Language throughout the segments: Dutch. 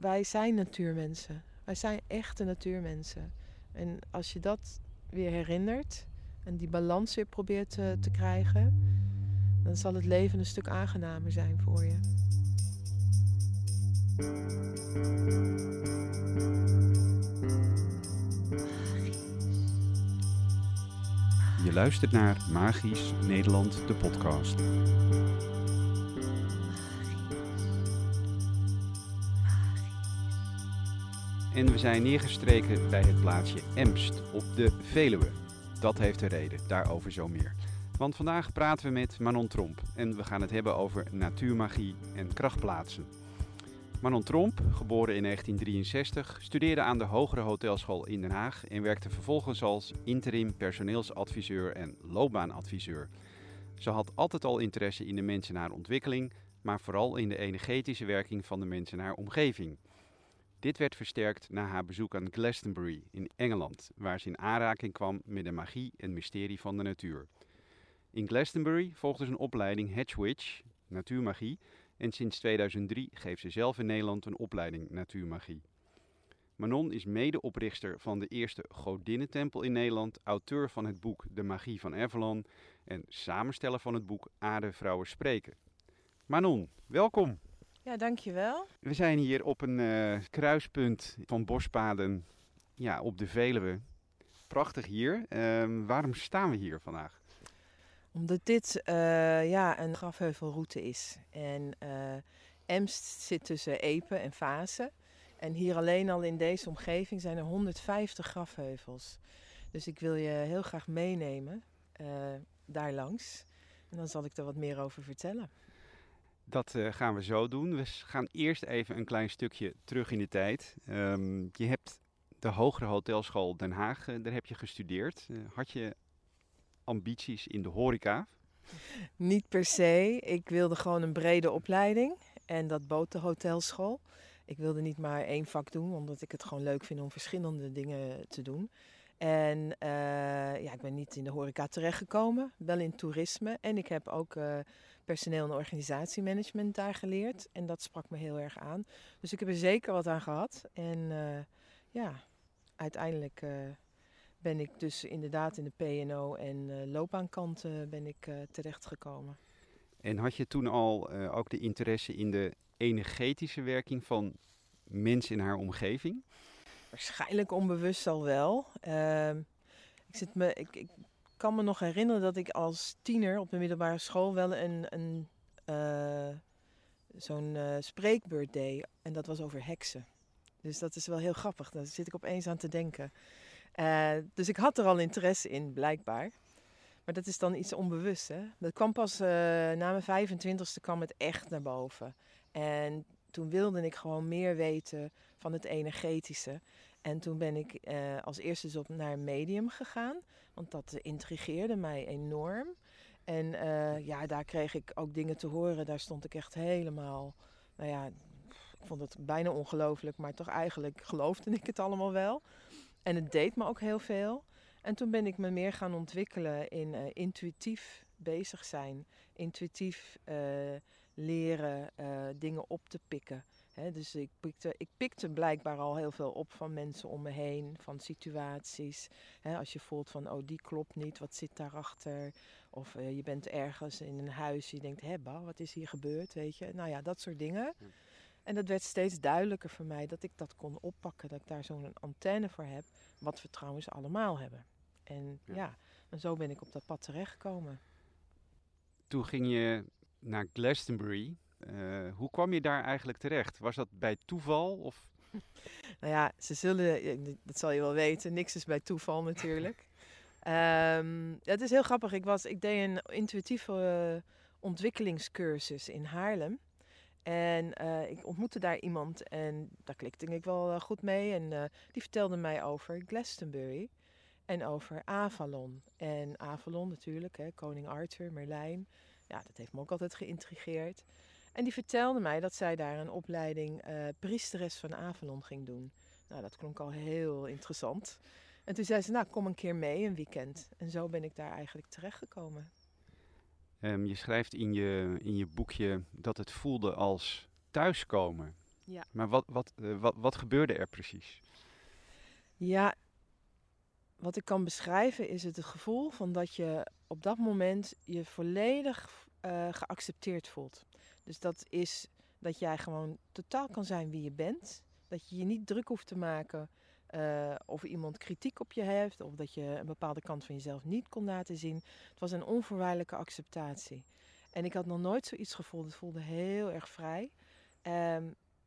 Wij, zijn natuurmensen. Wij zijn echte natuurmensen. En als je dat weer herinnert en die balans weer probeert te, te krijgen, dan zal het leven een stuk aangenamer zijn voor je. Je luistert naar Magisch Nederland, de podcast. En we zijn neergestreken bij het plaatsje Emst op de Veluwe. Dat heeft een reden, daarover zo meer. Want vandaag praten we met Manon Tromp en we gaan het hebben over natuurmagie en krachtplaatsen. Manon Tromp, geboren in 1963, studeerde aan de Hogere Hotelschool in Den Haag en werkte vervolgens als interim personeelsadviseur en loopbaanadviseur. Ze had altijd al interesse in de mensen naar ontwikkeling, maar vooral in de energetische werking van de mensen naar omgeving. Dit werd versterkt na haar bezoek aan Glastonbury in Engeland, waar ze in aanraking kwam met de magie en mysterie van de natuur. In Glastonbury volgde ze een opleiding Hedgewitch, natuurmagie, en sinds 2003 geeft ze zelf in Nederland een opleiding natuurmagie. Manon is medeoprichter van de eerste Godinnentempel in Nederland, auteur van het boek De Magie van Avalon en samensteller van het boek Aarde Vrouwen Spreken. Manon, welkom! Ja, dankjewel. We zijn hier op een uh, kruispunt van bospaden ja, op de Veluwe. Prachtig hier. Uh, waarom staan we hier vandaag? Omdat dit uh, ja, een grafheuvelroute is. En uh, Emst zit tussen Epen en Vaassen. En hier alleen al in deze omgeving zijn er 150 grafheuvels. Dus ik wil je heel graag meenemen daar langs. En dan zal ik er wat meer over vertellen. Dat uh, gaan we zo doen. We gaan eerst even een klein stukje terug in de tijd. Um, je hebt de Hogere Hotelschool Den Haag, uh, daar heb je gestudeerd. Uh, had je ambities in de horeca? Niet per se. Ik wilde gewoon een brede opleiding. En dat bood de hotelschool. Ik wilde niet maar één vak doen, omdat ik het gewoon leuk vind om verschillende dingen te doen. En ja, ik ben niet in de horeca terechtgekomen, wel in toerisme. En ik heb ook personeel- en organisatiemanagement daar geleerd. En dat sprak me heel erg aan. Dus ik heb er zeker wat aan gehad. En uh, ja, uiteindelijk ben ik dus inderdaad in de P&O en loopbaankant ben ik terechtgekomen. En had je toen al ook de interesse in de energetische werking van mensen in haar omgeving? Waarschijnlijk onbewust al wel. Uh, ik, zit me, ik, ik, kan me nog herinneren dat ik als tiener op de middelbare school wel een, een uh, zo'n uh, spreekbeurt deed. En dat was over heksen. Dus dat is wel heel grappig. Daar zit ik opeens aan te denken. Uh, dus ik had er al interesse in, blijkbaar. Maar dat is dan iets onbewust. Hè? Dat kwam pas na mijn 25ste kwam het echt naar boven. En toen wilde ik gewoon meer weten van het energetische. En toen ben ik uh, als eerste dus op naar medium gegaan, want dat intrigeerde mij enorm. En uh, ja, daar kreeg ik ook dingen te horen. Daar stond ik echt helemaal, nou ja, ik vond het bijna ongelooflijk, maar toch eigenlijk geloofde ik het allemaal wel. En het deed me ook heel veel. En toen ben ik me meer gaan ontwikkelen in intuïtief bezig zijn, intuïtief leren dingen op te pikken. He, dus ik pikte, ik pikte blijkbaar al heel veel op van mensen om me heen, van situaties. He, als je voelt van, oh die klopt niet, wat zit daarachter? Of uh, je bent ergens in een huis, je denkt, hé bah, wat is hier gebeurd, weet je? Nou ja, dat soort dingen. Ja. En dat werd steeds duidelijker voor mij dat ik dat kon oppakken, dat ik daar zo'n antenne voor heb, wat we trouwens allemaal hebben. En ja, ja en zo ben ik op dat pad terechtgekomen. Toen ging je naar Glastonbury. Uh, hoe kwam je daar eigenlijk terecht? Was dat bij toeval? Of? nou ja, ze zullen, dat zal je wel weten, niks is bij toeval natuurlijk. um, het is heel grappig. Ik, was, ik deed een intuïtieve uh, ontwikkelingscursus in Haarlem. En uh, ik ontmoette daar iemand en daar klikte ik wel goed mee. En die vertelde mij over Glastonbury en over Avalon. En Avalon natuurlijk, hè, koning Arthur, Merlijn. Ja, dat heeft me ook altijd geïntrigeerd. En die vertelde mij dat zij daar een opleiding uh, priesteres van Avalon ging doen. Nou, dat klonk al heel interessant. En toen zei ze, nou, kom een keer mee, een weekend. En zo ben ik daar eigenlijk terechtgekomen. Um, je schrijft in je, in je boekje dat het voelde als thuiskomen. Ja. Maar wat, wat, eh, wat, wat gebeurde er precies? Ja, wat ik kan beschrijven is het, het gevoel van dat je op dat moment je volledig eh, geaccepteerd voelt. Dus dat is dat jij gewoon totaal kan zijn wie je bent. Dat je je niet druk hoeft te maken eh, of iemand kritiek op je heeft. Of dat je een bepaalde kant van jezelf niet kon laten zien. Het was een onvoorwaardelijke acceptatie. En ik had nog nooit zoiets gevoeld. Het voelde heel erg vrij. Ehm,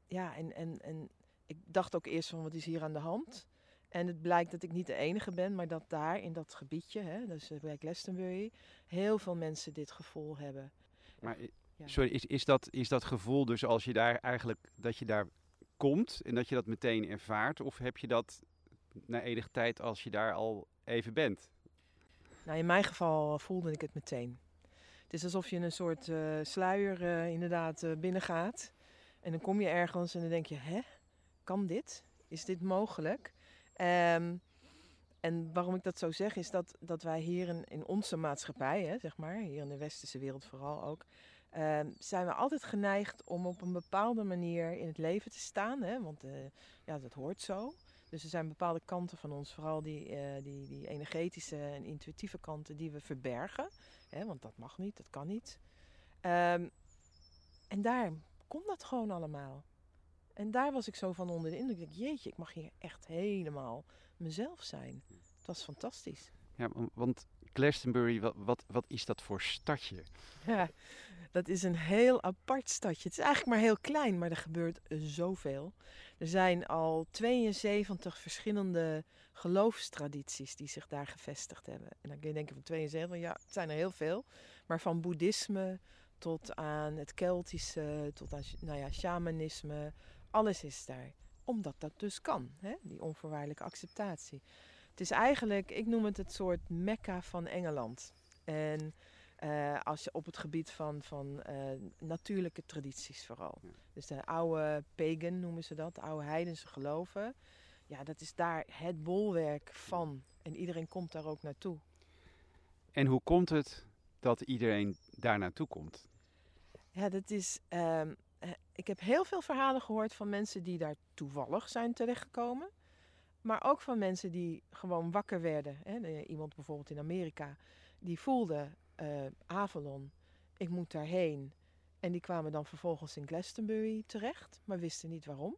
ja, en, en, en ik dacht ook eerst van wat is hier aan de hand? En het blijkt dat ik niet de enige ben, maar dat daar in dat gebiedje, hè, dus eh, bij Glastonbury, heel veel mensen dit gevoel hebben. Maar Ja. sorry, is, is, dat, is dat gevoel dus als je daar eigenlijk dat je daar komt en dat je dat meteen ervaart? Of heb je dat na enige tijd als je daar al even bent? Nou, in mijn geval voelde ik het meteen. Het is alsof je een soort eh, sluier eh, inderdaad eh, binnengaat. En dan kom je ergens en dan denk je, hè, kan dit? Is dit mogelijk? Ehm, en waarom ik dat zo zeg, is dat, dat wij hier in, in onze maatschappij, hè, zeg maar, hier in de westerse wereld vooral ook, ehm, zijn we altijd geneigd om op een bepaalde manier in het leven te staan. Hè, want eh, ja, dat hoort zo. Dus er zijn bepaalde kanten van ons, vooral die, eh, die, die energetische en intuïtieve kanten, die we verbergen. Hè, want dat mag niet, dat kan niet. Ehm, en daar kon dat gewoon allemaal. En daar was ik zo van onder de indruk. Ik dacht, jeetje, ik mag hier echt helemaal mezelf zijn. Het was fantastisch. Ja, wa- want Glastonbury, wat, wat, wat is dat voor stadje? Ja, dat is een heel apart stadje. Het is eigenlijk maar heel klein, maar er gebeurt zoveel. Er zijn al 72 verschillende geloofstradities die zich daar gevestigd hebben. En dan kun je denken van 72, ja, het zijn er heel veel. Maar van boeddhisme tot aan het Keltische, tot aan nou ja, shamanisme, alles is daar. Omdat dat dus kan, hè? die onvoorwaardelijke acceptatie. Het is eigenlijk, ik noem het het soort mekka van Engeland. En eh, als je op het gebied van, van eh, natuurlijke tradities vooral. Ja. Dus de oude pagan noemen ze dat, de oude heidense geloven. Ja, dat is daar het bolwerk van. En iedereen komt daar ook naartoe. En hoe komt het dat iedereen daar naartoe komt? Ja, dat is. ehm, eh, ik heb heel veel verhalen gehoord van mensen die daar toevallig zijn terechtgekomen. Maar ook van mensen die gewoon wakker werden. Hè. Eh, Iemand bijvoorbeeld in Amerika, die voelde eh, Avalon, ik moet daarheen. En die kwamen dan vervolgens in Glastonbury terecht, maar wisten niet waarom.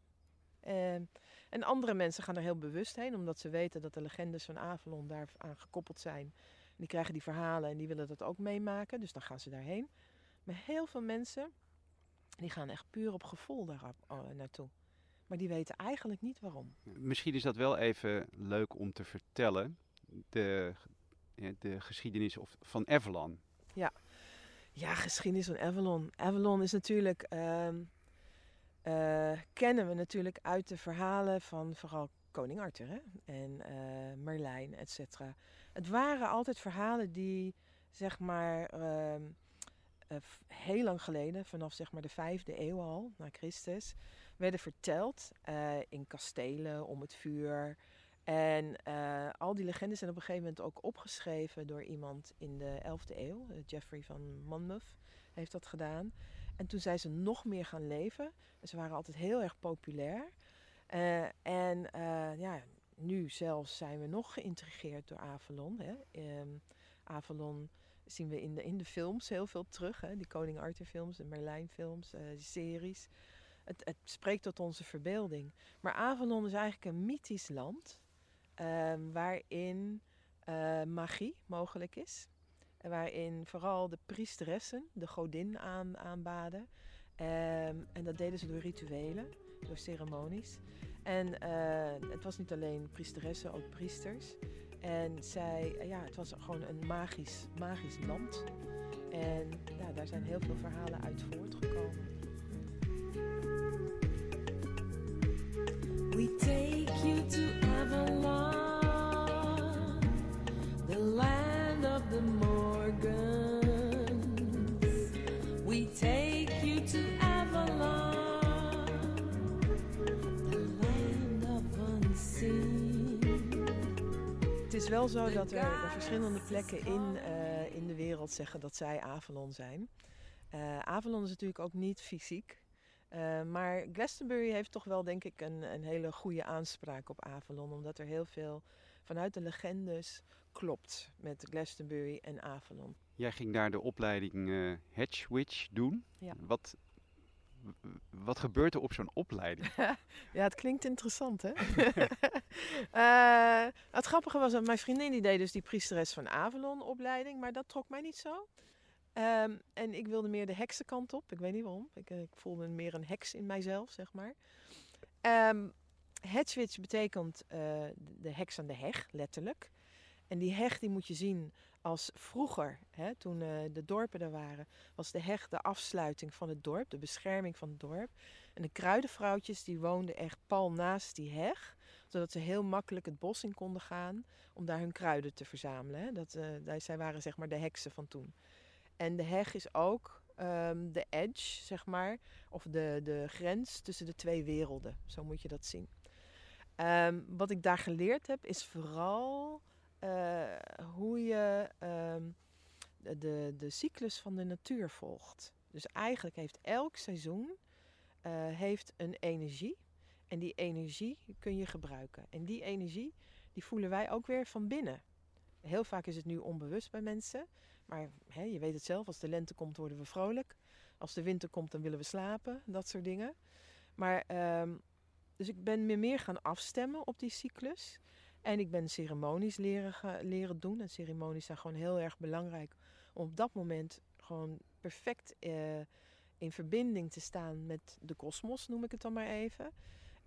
Ehm, en andere mensen gaan er heel bewust heen, omdat ze weten dat de legendes van Avalon daar aan gekoppeld zijn. Die krijgen die verhalen en die willen dat ook meemaken, dus dan gaan ze daarheen. Maar heel veel mensen, die gaan echt puur op gevoel daar uh, naartoe. Maar die weten eigenlijk niet waarom. Misschien is dat wel even leuk om te vertellen. De, ja, de geschiedenis of, van Avalon. Ja, geschiedenis van Avalon. Avalon is natuurlijk, ehm, eh, kennen we natuurlijk uit de verhalen van vooral koning Arthur hè? en eh, Merlijn, et cetera. Het waren altijd verhalen die, zeg maar, ehm, eh, heel lang geleden, vanaf zeg maar de vijfde eeuw al, na Christus, werden verteld eh, in kastelen om het vuur. En eh, al die legendes zijn op een gegeven moment ook opgeschreven door iemand in de 11e eeuw. Geoffrey van Monmouth heeft dat gedaan. En toen zijn ze nog meer gaan leven. En ze waren altijd heel erg populair. En ja, nu zelfs zijn we nog geïntrigeerd door Avalon. Hè. Ehm, Avalon zien we in de, in de films heel veel terug. Hè. Die Koning Arthur films, de Merlijn films, die series. Het, het spreekt tot onze verbeelding. Maar Avalon is eigenlijk een mythisch land. ehm, waarin eh, magie mogelijk is. En waarin vooral de priesteressen de godin aan, aanbaden. Ehm, en dat deden ze door rituelen, door ceremonies. En eh, het was niet alleen priesteressen, ook priesters. En zij, ja, het was gewoon een magisch, magisch land. En ja, daar zijn heel veel verhalen uit voortgekomen. We take you to Avalon, the land of the Morgans. We take is wel zo dat er, er verschillende plekken in, eh, in de wereld zeggen dat zij Avalon zijn. Eh, Avalon is natuurlijk ook niet fysiek. Eh, maar Glastonbury heeft toch wel, denk ik, een, een hele goede aanspraak op Avalon. Omdat er heel veel vanuit de legendes klopt met Glastonbury en Avalon. Jij ging daar de opleiding eh Hedge Witch doen. Ja. Wat, wat gebeurt er op zo'n opleiding? Ja, het klinkt interessant, hè? Eh, het grappige was dat mijn vriendin die deed dus die priesteres van Avalon opleiding, maar dat trok mij niet zo. Ehm, en ik wilde meer de heksenkant op. Ik weet niet waarom. Ik, eh, ik voelde meer een heks in mijzelf, zeg maar. Ehm Hedgewitch betekent eh, de heks aan de heg, letterlijk. En die heg die moet je zien als vroeger, hè, toen eh, de dorpen er waren, was de heg de afsluiting van het dorp, de bescherming van het dorp. En de kruidenvrouwtjes die woonden echt pal naast die heg, zodat ze heel makkelijk het bos in konden gaan om daar hun kruiden te verzamelen. Hè. Dat, eh, zij waren zeg maar de heksen van toen. En de heg is ook ehm, de edge, zeg maar, of de, de grens tussen de twee werelden. Zo moet je dat zien. Ehm, wat ik daar geleerd heb, is vooral hoe je ehm, de, de, de cyclus van de natuur volgt. Dus eigenlijk heeft elk seizoen eh, heeft een energie. En die energie kun je gebruiken. En die energie, die voelen wij ook weer van binnen. Heel vaak is het nu onbewust bij mensen. Maar hè, je weet het zelf, als de lente komt worden we vrolijk. Als de winter komt dan willen we slapen. Dat soort dingen. Maar, ehm, dus ik ben me meer gaan afstemmen op die cyclus. En ik ben ceremonies leren, leren doen. En ceremonies zijn gewoon heel erg belangrijk. Om op dat moment gewoon perfect eh, in verbinding te staan met de kosmos, noem ik het dan maar even.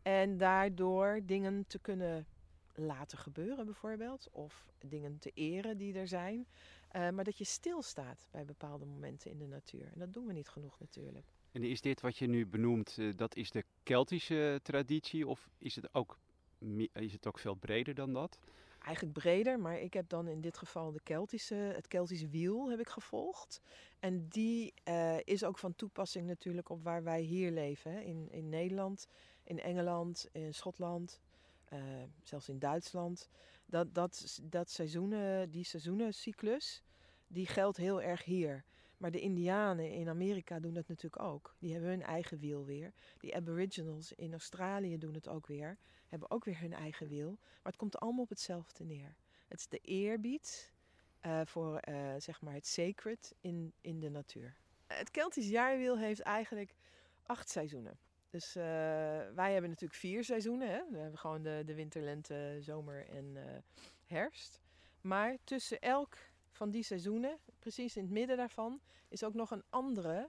En daardoor dingen te kunnen laten gebeuren bijvoorbeeld. Of dingen te eren die er zijn. Eh, maar dat je stilstaat bij bepaalde momenten in de natuur. En dat doen we niet genoeg natuurlijk. En is dit wat je nu benoemt, eh, dat is de Keltische traditie? Of is het ook, is het ook veel breder dan dat? Eigenlijk breder, maar ik heb dan in dit geval de Keltische, het Keltische wiel heb ik gevolgd. En die eh, is ook van toepassing natuurlijk op waar wij hier leven. In, in Nederland, in Engeland, in Schotland, eh, zelfs in Duitsland. Dat, dat, dat seizoenen, die seizoenencyclus, die geldt heel erg hier. Maar de Indianen in Amerika doen dat natuurlijk ook. Die hebben hun eigen wiel weer. Die Aboriginals in Australië doen het ook weer. Hebben ook weer hun eigen wiel. Maar het komt allemaal op hetzelfde neer. Het is de eerbied eh, voor eh, zeg maar het sacred in, in de natuur. Het Keltisch jaarwiel heeft eigenlijk acht seizoenen. Dus eh, wij hebben natuurlijk vier seizoenen. Hè? We hebben gewoon de, de winter, lente, zomer en herfst. Maar tussen elk van die seizoenen, precies in het midden daarvan, is ook nog een andere,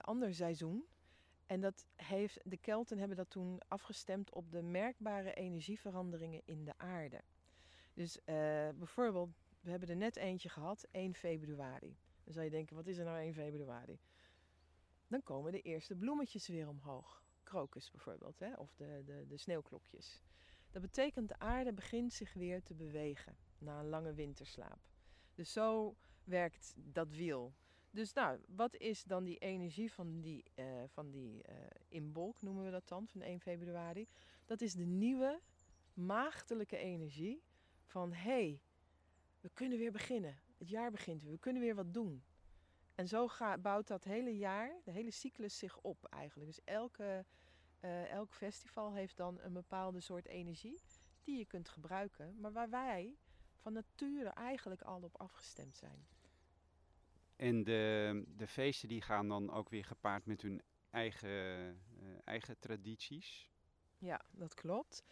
ander seizoen. En dat heeft, de Kelten hebben dat toen afgestemd op de merkbare energieveranderingen in de aarde. Dus eh, bijvoorbeeld, we hebben er net eentje gehad, 1 februari. Dan zou je denken, wat is er nou 1 februari? Dan komen de eerste bloemetjes weer omhoog. Krokus bijvoorbeeld, hè? of de, de, de sneeuwklokjes. Dat betekent de aarde begint zich weer te bewegen na een lange winterslaap. Dus zo werkt dat wiel. Dus nou, wat is dan die energie van die, eh, van die eh, inbolk, noemen we dat dan, van 1 februari? Dat is de nieuwe maagdelijke energie van hé, hey, we kunnen weer beginnen. Het jaar begint weer, we kunnen weer wat doen. En zo ga, bouwt dat hele jaar, de hele cyclus zich op eigenlijk. Dus elke, eh, elk festival heeft dan een bepaalde soort energie die je kunt gebruiken, maar waar wij van nature eigenlijk al op afgestemd zijn. En de, de feesten die gaan dan ook weer gepaard met hun eigen, eh, eigen tradities. Ja, dat klopt.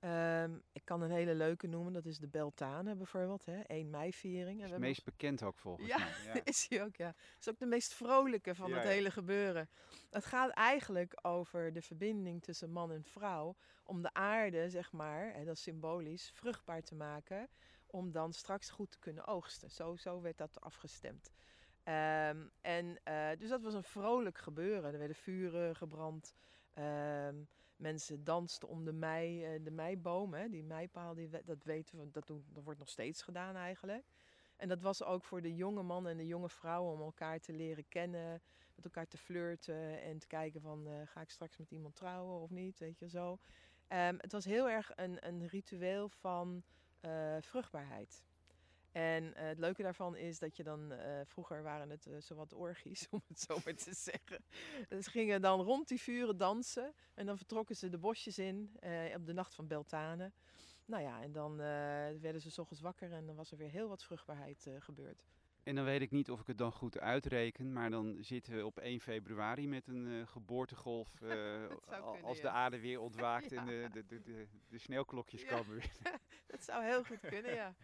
Ehm, ik kan een hele leuke noemen, dat is de Beltane bijvoorbeeld, hè? 1 mei-viering. We is het meest bekend ook volgens Ja. mij. Ja. Is hij ook, ja. Is ook de meest vrolijke van Ja, het ja. hele gebeuren. Het gaat eigenlijk over de verbinding tussen man en vrouw. Om de aarde, zeg maar, en dat is symbolisch, vruchtbaar te maken. Om dan straks goed te kunnen oogsten. Zo, zo werd dat afgestemd. Ehm, en eh, dus dat was een vrolijk gebeuren. Er werden vuren gebrand. Ehm, mensen dansten om de, mei, eh, de meiboom. Hè, die meipaal, die, dat weten we, dat, doen, dat wordt nog steeds gedaan eigenlijk. En dat was ook voor de jonge man en de jonge vrouw om elkaar te leren kennen, met elkaar te flirten en te kijken van eh, ga ik straks met iemand trouwen of niet, weet je zo. Ehm, het was heel erg een, een ritueel van vruchtbaarheid. En eh, het leuke daarvan is dat je dan, eh, vroeger waren het eh, zowat orgies, om het zo maar te zeggen. Dus ze gingen dan rond die vuren dansen en dan vertrokken ze de bosjes in op de nacht van Beltane. Nou ja, en dan werden ze 's ochtends wakker en dan was er weer heel wat vruchtbaarheid gebeurd. En dan weet ik niet of ik het dan goed uitreken, maar dan zitten we op 1 februari met een eh, geboortegolf. kunnen, als de aarde weer ontwaakt Ja. en de, de, de, de, de sneeuwklokjes Ja. komen weer. Dat zou heel goed kunnen, ja.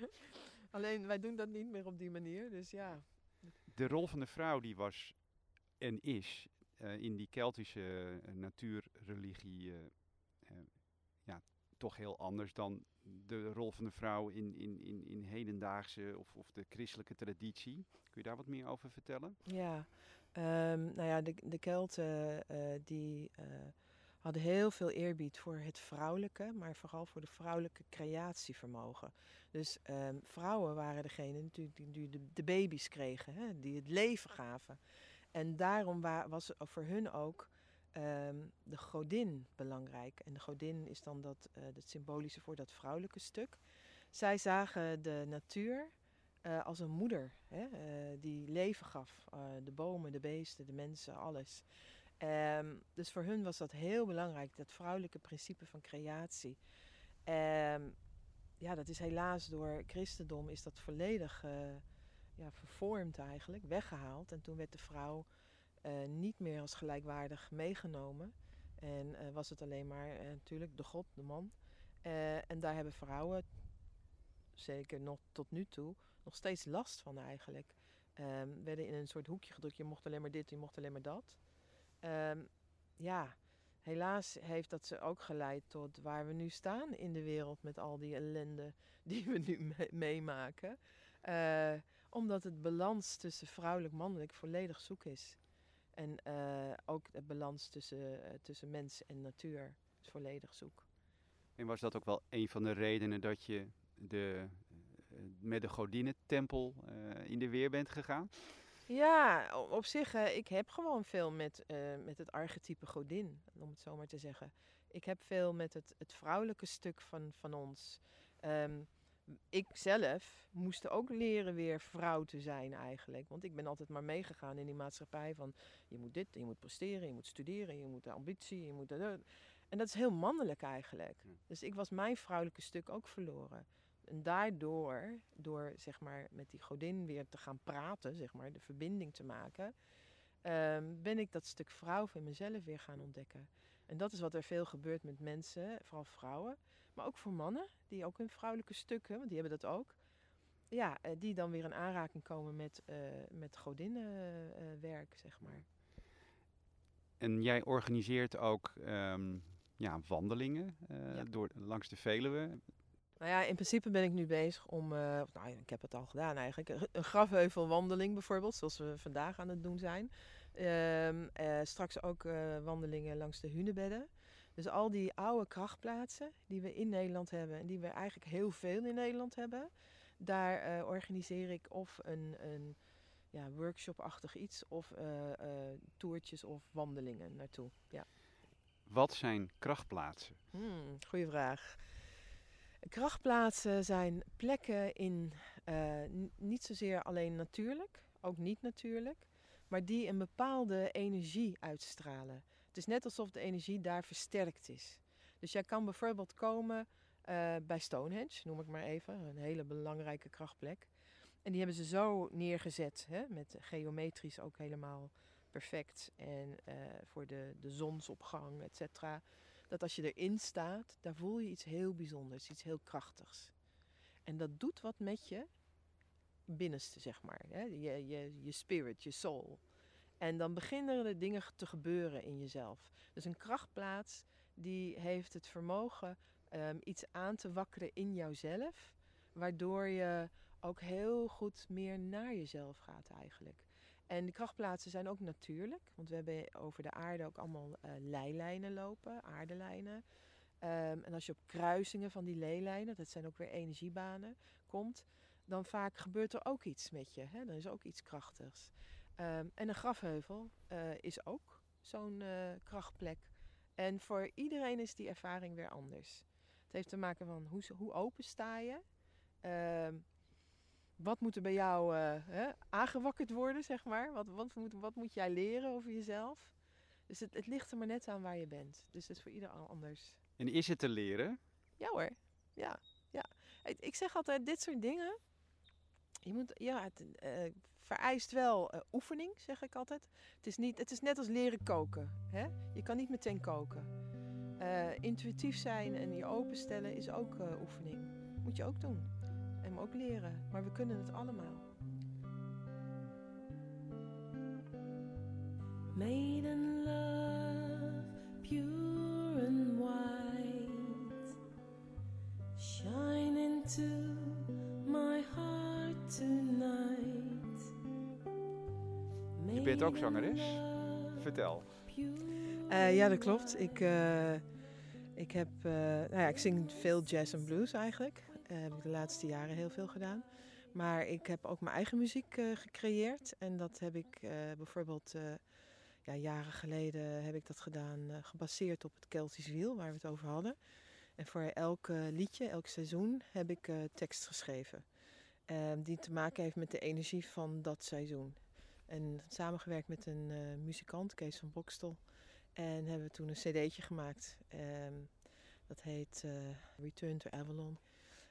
Alleen wij doen dat niet meer op die manier, dus ja. De rol van de vrouw die was en is eh, in die Keltische eh, natuurreligie eh, eh, ja, toch heel anders dan de rol van de vrouw in, in, in, in hedendaagse of, of de christelijke traditie. Kun je daar wat meer over vertellen? Ja, ehm, nou ja, de, de Kelten eh, die eh, hadden heel veel eerbied voor het vrouwelijke, maar vooral voor de vrouwelijke creatievermogen. Dus ehm, vrouwen waren degene natuurlijk die, de, baby's kregen, hè, die het leven gaven. En daarom wa- was voor hun ook ehm, de godin belangrijk. En de godin is dan dat, eh, het symbolische voor dat vrouwelijke stuk. Zij zagen de natuur eh, als een moeder hè, eh, die leven gaf. Eh, de bomen, de beesten, de mensen, alles. Ehm, dus voor hun was dat heel belangrijk, dat vrouwelijke principe van creatie. Ehm, ja, dat is helaas door christendom is dat volledig eh, ja, vervormd eigenlijk, weggehaald. En toen werd de vrouw eh, niet meer als gelijkwaardig meegenomen. En eh, was het alleen maar natuurlijk de god, de man. En daar hebben vrouwen, zeker nog tot nu toe, nog steeds last van eigenlijk. Ehm, werden in een soort hoekje gedrukt. Je mocht alleen maar dit, je mocht alleen maar dat. Ehm, ja, helaas heeft dat ze ook geleid tot waar we nu staan in de wereld met al die ellende die we nu me- meemaken. Eh, omdat het balans tussen vrouwelijk-mannelijk volledig zoek is. En eh, ook het balans tussen, eh, tussen mens en natuur is volledig zoek. En was dat ook wel een van de redenen dat je de, met de godinnentempel eh in de weer bent gegaan? Ja, op zich, ik heb gewoon veel met, eh, met het archetype godin, om het zo maar te zeggen. Ik heb veel met het, het vrouwelijke stuk van, van ons. Ehm, ik zelf moest ook leren weer vrouw te zijn eigenlijk. Want ik ben altijd maar meegegaan in die maatschappij van... je moet dit, je moet presteren, je moet studeren, je moet de ambitie, je moet... dat. En dat is heel mannelijk eigenlijk. Ja. Dus ik was mijn vrouwelijke stuk ook verloren. En daardoor, door zeg maar met die godin weer te gaan praten, zeg maar, de verbinding te maken, ehm, ben ik dat stuk vrouw van mezelf weer gaan ontdekken. En dat is wat er veel gebeurt met mensen, vooral vrouwen, maar ook voor mannen, die ook hun vrouwelijke stukken, want die hebben dat ook. Ja, eh, die dan weer in aanraking komen met, eh met godinnenwerk, zeg maar. En jij organiseert ook ehm, ja, wandelingen eh, Ja. door, langs de Veluwe. Nou ja, in principe ben ik nu bezig om, eh, nou, ik heb het al gedaan eigenlijk, een- grafheuvelwandeling bijvoorbeeld, zoals we vandaag aan het doen zijn. Ehm, eh, straks ook eh, wandelingen langs de hunebedden. Dus al die oude krachtplaatsen die we in Nederland hebben en die we eigenlijk heel veel in Nederland hebben, daar organiseer ik of een, een ja, workshop-achtig iets of toertjes of wandelingen naartoe. Ja. Wat zijn krachtplaatsen? Hmm, goeie vraag. Krachtplaatsen zijn plekken in, eh, niet zozeer alleen natuurlijk, ook niet natuurlijk, maar die een bepaalde energie uitstralen. Het is net alsof de energie daar versterkt is. Dus jij kan bijvoorbeeld komen eh, bij Stonehenge, noem ik maar even, een hele belangrijke krachtplek. En die hebben ze zo neergezet, hè, met geometrisch ook helemaal perfect. En eh, voor de, de zonsopgang, et dat als je erin staat, daar voel je iets heel bijzonders, iets heel krachtigs. En dat doet wat met je binnenste, zeg maar. Hè? Je, je, je spirit, je soul. En dan beginnen er dingen te gebeuren in jezelf. Dus een krachtplaats die heeft het vermogen ehm, iets aan te wakkeren in jouzelf, waardoor je ook heel goed meer naar jezelf gaat eigenlijk. En die krachtplaatsen zijn ook natuurlijk, want we hebben over de aarde ook allemaal eh, leilijnen lopen, aardelijnen. Ehm, en als je op kruisingen van die leelijnen, dat zijn ook weer energiebanen, komt, dan vaak gebeurt er ook iets met je. Hè? Dan is ook iets krachtigs. Ehm, en een grafheuvel eh, is ook zo'n eh, krachtplek. En voor iedereen is die ervaring weer anders. Het heeft te maken van hoe, hoe open sta je. Ehm, wat moet er bij jou eh, hè, aangewakkerd worden, zeg maar? Wat, wat, moet, wat moet jij leren over jezelf? Dus het, het ligt er maar net aan waar je bent. Dus dat is voor ieder an- anders. En is het te leren? Ja hoor, ja. ja. Ik, zeg altijd, dit soort dingen, je moet, ja, het eh, vereist wel eh, oefening, zeg ik altijd. Het is, niet, het is net als leren koken. Hè? Je kan niet meteen koken. Intuïtief zijn en je openstellen is ook oefening. Moet je ook doen. Ook leren. Maar we kunnen het allemaal. Maiden love, pure and white, shine into my heart tonight. Je bent ook zangeres? Vertel. Eh, ja, dat klopt. Ik, eh, ik, heb, eh, nou ja, ik zing veel jazz en blues eigenlijk. Eh, heb ik de laatste jaren heel veel gedaan. Maar ik heb ook mijn eigen muziek eh, gecreëerd. En dat heb ik eh, bijvoorbeeld ja, jaren geleden heb ik dat gedaan, gebaseerd op het Keltisch wiel waar we het over hadden. En voor elk liedje, elk seizoen, heb ik tekst geschreven. die te maken heeft met de energie van dat seizoen. En samengewerkt met een muzikant, Kees van Bokstel. En hebben we toen een cd'tje gemaakt. Ehm, dat heet Return to Avalon.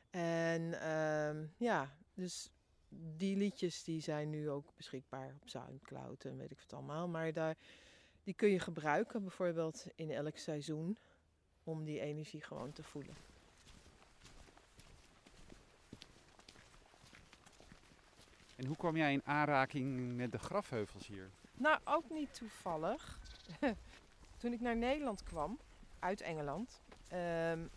En ehm, ja, dus die liedjes die zijn nu ook beschikbaar op Soundcloud en weet ik wat allemaal. Maar daar, die kun je gebruiken bijvoorbeeld in elk seizoen om die energie gewoon te voelen. En hoe kwam jij in aanraking met de grafheuvels hier? Nou, ook niet toevallig. Toen ik naar Nederland kwam, uit Engeland, ehm,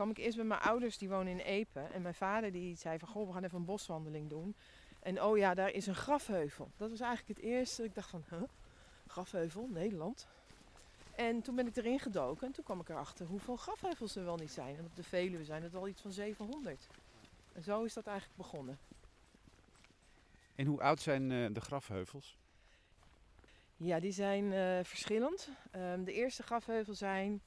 kwam ik eerst bij mijn ouders, die wonen in Epe. En mijn vader die zei van, goh, we gaan even een boswandeling doen. En oh ja, daar is een grafheuvel. Dat was eigenlijk het eerste. Ik dacht van, huh? Grafheuvel, Nederland? En toen ben ik erin gedoken en toen kwam ik erachter hoeveel grafheuvels er wel niet zijn. En op de Veluwe zijn het al iets van 700. En zo is dat eigenlijk begonnen. En hoe oud zijn eh, de grafheuvels? Ja, die zijn eh, verschillend. Ehm, de eerste grafheuvels zijn,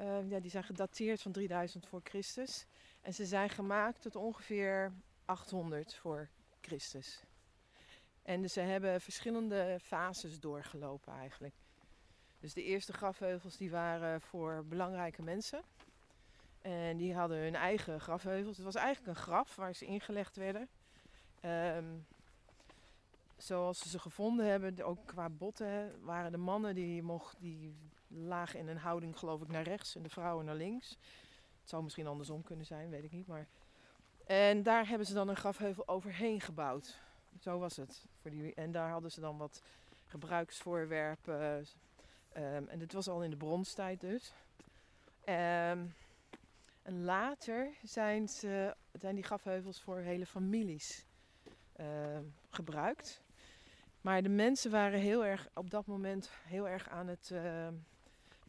ehm, die zijn gedateerd van 3000 voor Christus. En ze zijn gemaakt tot ongeveer 800 voor Christus. En ze hebben verschillende fases doorgelopen eigenlijk. Dus de eerste grafheuvels die waren voor belangrijke mensen. En die hadden hun eigen grafheuvels. Het was eigenlijk een graf waar ze ingelegd werden. Ehm, zoals ze ze gevonden hebben, ook qua botten, waren de mannen die, mocht, die lagen in een houding geloof ik naar rechts en de vrouwen naar links. Het zou misschien andersom kunnen zijn, weet ik niet. Maar... En daar hebben ze dan een grafheuvel overheen gebouwd. Zo was het. Voor die... En daar hadden ze dan wat gebruiksvoorwerpen. Ehm, en dit was al in de bronstijd dus. Ehm, en later zijn, ze, zijn die grafheuvels voor hele families ehm, gebruikt. Maar de mensen waren heel erg op dat moment heel erg aan het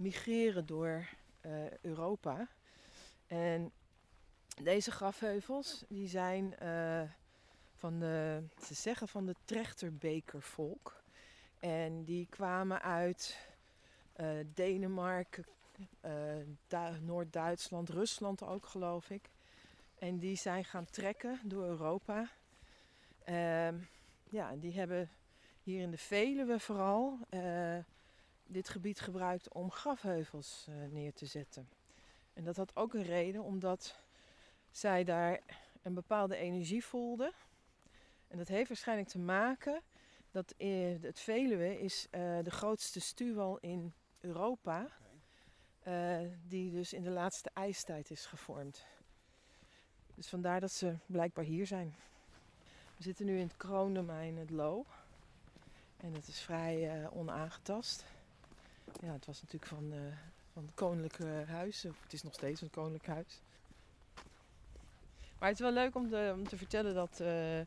migreren door eh, Europa. En deze grafheuvels die zijn eh, van de, ze zeggen van de Trechterbekervolk. En die kwamen uit eh, Denemarken, Du- Noord-Duitsland, Rusland ook geloof ik. En die zijn gaan trekken door Europa. Ehm, ja, die hebben hier in de Veluwe vooral dit gebied gebruikt om grafheuvels eh, neer te zetten. En dat had ook een reden, omdat zij daar een bepaalde energie voelden. En dat heeft waarschijnlijk te maken dat eh, het Veluwe is eh, de grootste stuwwal in Europa. die dus in de laatste ijstijd is gevormd. Dus vandaar dat ze blijkbaar hier zijn. We zitten nu in het kroondomein, het Loo. En het is vrij onaangetast. Ja, het was natuurlijk van, eh, van het koninklijke huis. Het is nog steeds een koninklijk huis. Maar het is wel leuk om te, om te vertellen dat eh,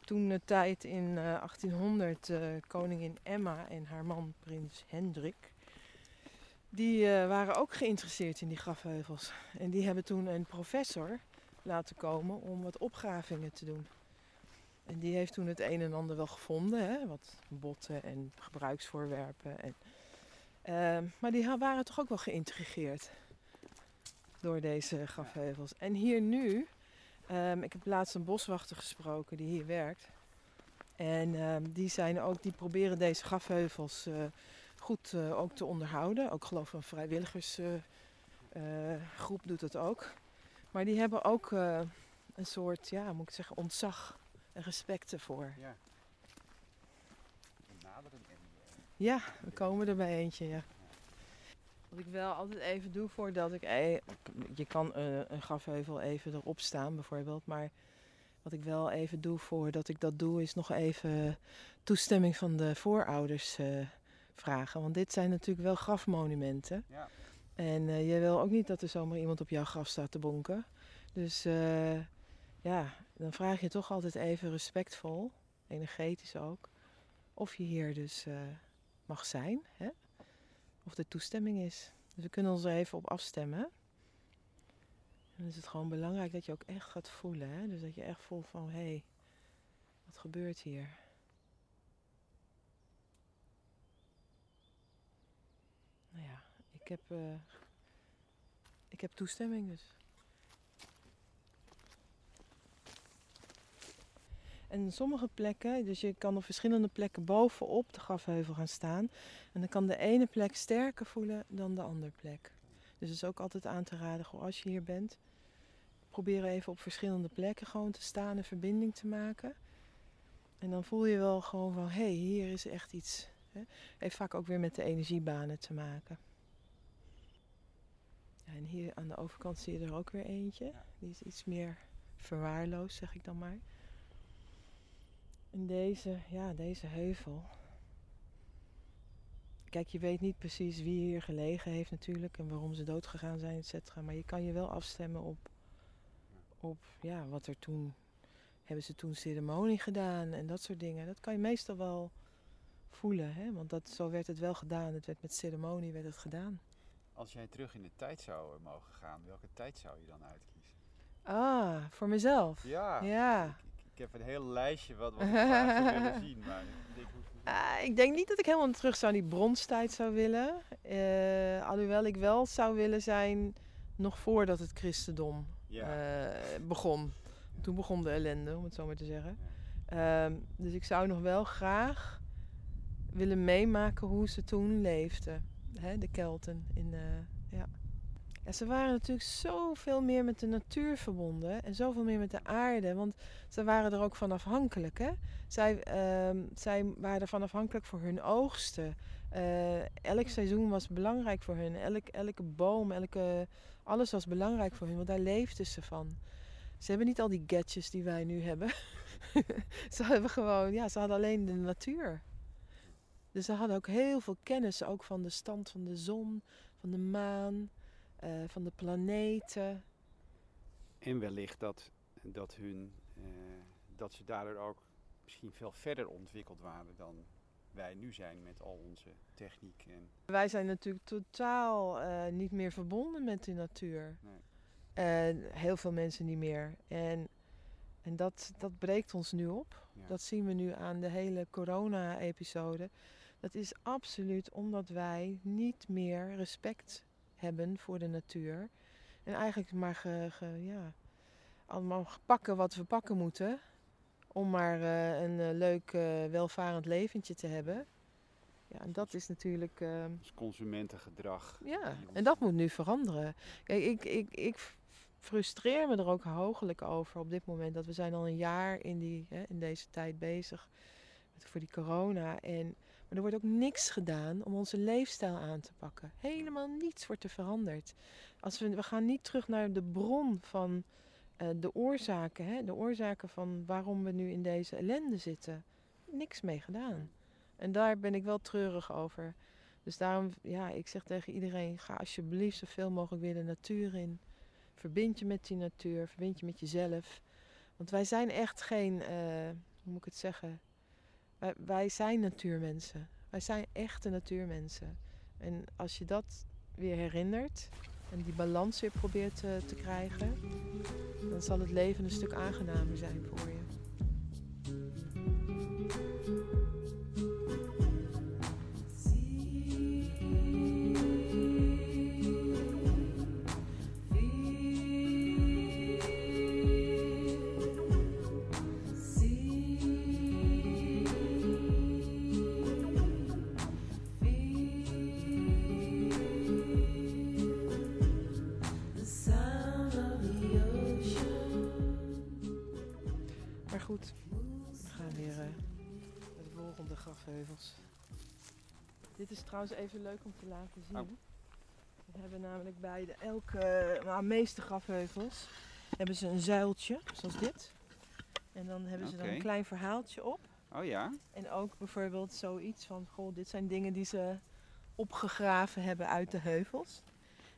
toen de tijd in eh, 1800 eh, koningin Emma en haar man prins Hendrik... Die waren ook geïnteresseerd in die grafheuvels. En die hebben toen een professor laten komen om wat opgravingen te doen. En die heeft toen het een en ander wel gevonden, hè? wat botten en gebruiksvoorwerpen. En, Ehm, maar die waren toch ook wel geïntrigeerd door deze grafheuvels. En hier nu Ehm, ik heb laatst een boswachter gesproken die hier werkt. En ehm, die, zijn ook, die proberen deze grafheuvels eh, goed eh, ook te onderhouden. Ook geloof ik een vrijwilligersgroep doet dat ook. Maar die hebben ook eh, een soort, ja, moet ik zeggen, ontzag en respect ervoor. Ja. Naderen en... Ja, we komen er bij eentje, ja. Wat ik wel altijd even doe voordat ik... Je kan eh, een grafheuvel even erop staan bijvoorbeeld, maar... Wat ik wel even doe voordat ik dat doe, is nog even toestemming van de voorouders eh, vragen. Want dit zijn natuurlijk wel grafmonumenten. Ja. En eh, je wil ook niet dat er zomaar iemand op jouw graf staat te bonken. Dus eh, ja, dan vraag je toch altijd even respectvol, energetisch ook, of je hier dus eh, mag zijn. Hè? Of er toestemming is. Dus we kunnen ons er even op afstemmen. En dan is het gewoon belangrijk dat je ook echt gaat voelen. Hè? Dus dat je echt voelt van, hé, hey, wat gebeurt hier? Nou ja, ik heb, eh, ik heb toestemming dus. En sommige plekken, dus je kan op verschillende plekken bovenop de grafheuvel gaan staan. En dan kan de ene plek sterker voelen dan de andere plek. Dus het is ook altijd aan te raden, goh, als je hier bent, probeer even op verschillende plekken gewoon te staan en verbinding te maken. En dan voel je wel gewoon van, hé, hey, hier is echt iets. Hè? Heeft vaak ook weer met de energiebanen te maken. Ja, en hier aan de overkant zie je er ook weer eentje. Die is iets meer verwaarloosd, zeg ik dan maar. En deze, ja, deze heuvel. Kijk, je weet niet precies wie hier gelegen heeft natuurlijk en waarom ze dood gegaan zijn, et cetera. Maar je kan je wel afstemmen op, op ja, wat er toen... Hebben ze toen ceremonie gedaan en dat soort dingen. Dat kan je meestal wel voelen, hè? want dat, zo werd het wel gedaan. Het werd met ceremonie werd het gedaan. Als jij terug in de tijd zou mogen gaan, welke tijd zou je dan uitkiezen? Ah, voor mezelf. Ja. Ja. Ik, heb een heel lijstje wat, wat ik graag zou willen zien, maar ik Ah, ik denk niet dat ik helemaal terug zou in die bronstijd zou willen. Eh, alhoewel ik wel zou willen zijn nog voordat het christendom ja. eh, begon. Toen begon de ellende, om het zo maar te zeggen. Ehm, dus ik zou nog wel graag willen meemaken hoe ze toen leefden. Hè, de Kelten. In, eh, ja. Ja, ze waren natuurlijk zoveel meer met de natuur verbonden en zoveel meer met de aarde. Want ze waren er ook van afhankelijk. Hè? Zij, ehm, zij waren ervan afhankelijk voor hun oogsten. Eh, elk seizoen was belangrijk voor hun. Elk, elke boom, elke, alles was belangrijk voor hun, want daar leefden ze van. Ze hebben niet al die gadgets die wij nu hebben. ze hebben gewoon, ja, ze hadden alleen de natuur. Dus ze hadden ook heel veel kennis, ook van de stand van de zon, van de maan, eh, van de planeten. En wellicht dat, dat, hun, eh, dat ze daardoor ook misschien veel verder ontwikkeld waren dan wij nu zijn met al onze techniek. En, Wij zijn natuurlijk totaal eh, niet meer verbonden met de natuur. Nee. En heel veel mensen niet meer. En, en dat, dat breekt ons nu op. ja. Dat zien we nu aan de hele corona-episode. Dat is absoluut omdat wij niet meer respect hebben voor de natuur. En eigenlijk maar ge, ge- ja, allemaal pakken wat we pakken moeten. Om maar eh, een eh, leuk, eh, welvarend leventje te hebben. Ja, en dat is natuurlijk. Dus consumentengedrag. ja, en dat moet nu veranderen. Kijk, ik, ik, ik frustreer me er ook hoogelijk over op dit moment. Dat we zijn al een jaar in, die, hè, in deze tijd bezig met, voor die corona. En, maar er wordt ook niks gedaan om onze leefstijl aan te pakken. Helemaal niets wordt er veranderd. Als we, we gaan niet terug naar de bron van eh, de oorzaken. Hè, de oorzaken van waarom we nu in deze ellende zitten. Niks mee gedaan. En daar ben ik wel treurig over. Dus daarom, ja, ik zeg tegen iedereen, ga alsjeblieft zoveel mogelijk weer de natuur in. Verbind je met die natuur, verbind je met jezelf. Want wij zijn echt geen, eh, hoe moet ik het zeggen? Wij, zijn natuurmensen. Wij zijn echte natuurmensen. En als je dat weer herinnert en die balans weer probeert te, te krijgen, dan zal het leven een stuk aangenamer zijn voor je. Trouwens even leuk om te laten zien. Oh. We hebben namelijk bij de elke, nou, meeste grafheuvels hebben ze een zuiltje, zoals dit. En dan hebben ze dan een klein verhaaltje op. Oh ja? En ook bijvoorbeeld zoiets van, goh, dit zijn dingen die ze opgegraven hebben uit de heuvels.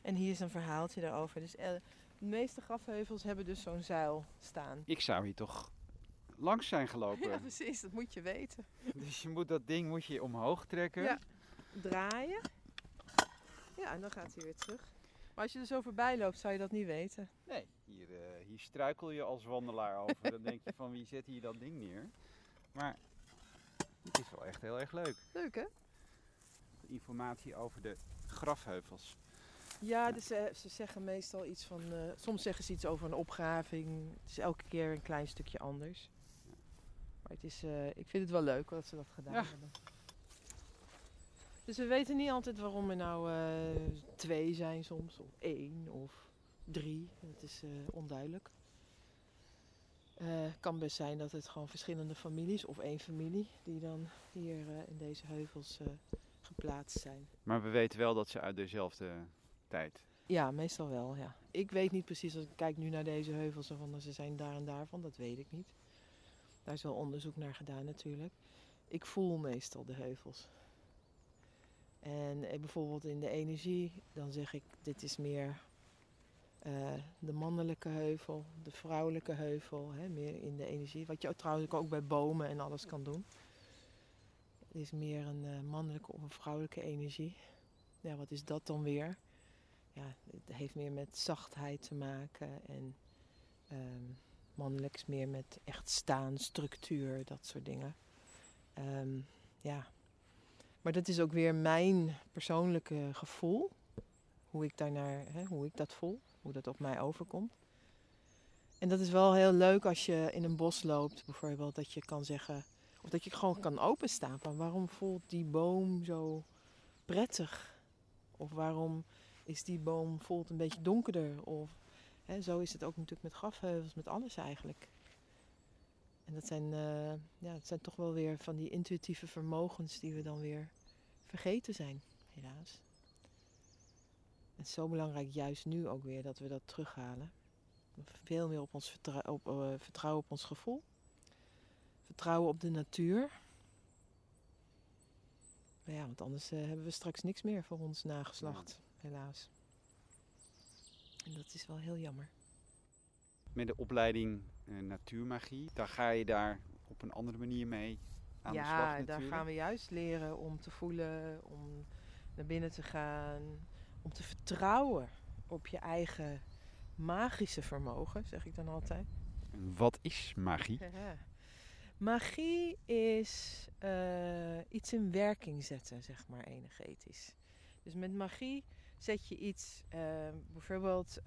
En hier is een verhaaltje daarover. Dus eh, de meeste grafheuvels hebben dus zo'n zuil staan. Ik zou hier toch langs zijn gelopen. Ja, precies, dat moet je weten. Dus je moet dat ding moet je omhoog trekken. Ja. Draaien. Ja, en dan gaat hij weer terug. Maar als je er zo voorbij loopt, zou je dat niet weten. Nee, hier, eh, hier struikel je als wandelaar over. Dan denk je van wie zet hier dat ding neer. Maar het is wel echt heel erg leuk. Leuk hè? Informatie over de grafheuvels. Ja, dus ze, ze zeggen meestal iets van. eh, soms zeggen ze iets over een opgraving. Het is elke keer een klein stukje anders. Maar het is, eh, ik vind het wel leuk dat ze dat gedaan Ja. hebben. Dus we weten niet altijd waarom er nou eh, twee zijn soms, of één of drie. Het is eh, onduidelijk. Het kan best zijn dat het gewoon verschillende families of één familie die dan hier eh, in deze heuvels eh, geplaatst zijn. Maar we weten wel dat ze uit dezelfde tijd. Ja, meestal wel, ja. Ik weet niet precies, als ik kijk nu naar deze heuvels, van ze zijn daar en daarvan, dat weet ik niet. Daar is wel onderzoek naar gedaan natuurlijk. Ik voel meestal de heuvels. En eh, bijvoorbeeld in de energie, dan zeg ik, dit is meer eh, de mannelijke heuvel, de vrouwelijke heuvel, hè, meer in de energie. Wat je trouwens ook bij bomen en alles kan doen. Het is meer een eh, mannelijke of een vrouwelijke energie. Ja, wat is dat dan weer? ja, het heeft meer met zachtheid te maken. En ehm, mannelijk is meer met echt staan, structuur, dat soort dingen. Ehm, ja. Maar dat is ook weer mijn persoonlijke gevoel. Hoe ik, daarnaar, hè, hoe ik dat voel. Hoe dat op mij overkomt. En dat is wel heel leuk als je in een bos loopt, bijvoorbeeld. Dat je kan zeggen, of dat je gewoon kan openstaan. Van waarom voelt die boom zo prettig? Of waarom is die boom voelt een beetje donkerder. Of hè, zo is het ook natuurlijk met grafheuvels, met alles eigenlijk. En dat zijn, eh, ja, dat zijn toch wel weer van die intuïtieve vermogens die we dan weer vergeten zijn, helaas. Is zo belangrijk, juist nu ook weer, dat we dat terughalen. Veel meer op ons vertrou- op, eh, vertrouwen op ons gevoel. Vertrouwen op de natuur. Maar ja, want anders eh, hebben we straks niks meer voor ons nageslacht, helaas. En dat is wel heel jammer. Met de opleiding eh, natuurmagie, daar ga je daar op een andere manier mee aan de slag ja, daar gaan we juist leren om te voelen, om naar binnen te gaan, om te vertrouwen op je eigen magische vermogen, zeg ik dan altijd. En wat is magie? Magie is eh, iets in werking zetten, zeg maar, energetisch. Dus met magie zet je iets, eh, bijvoorbeeld,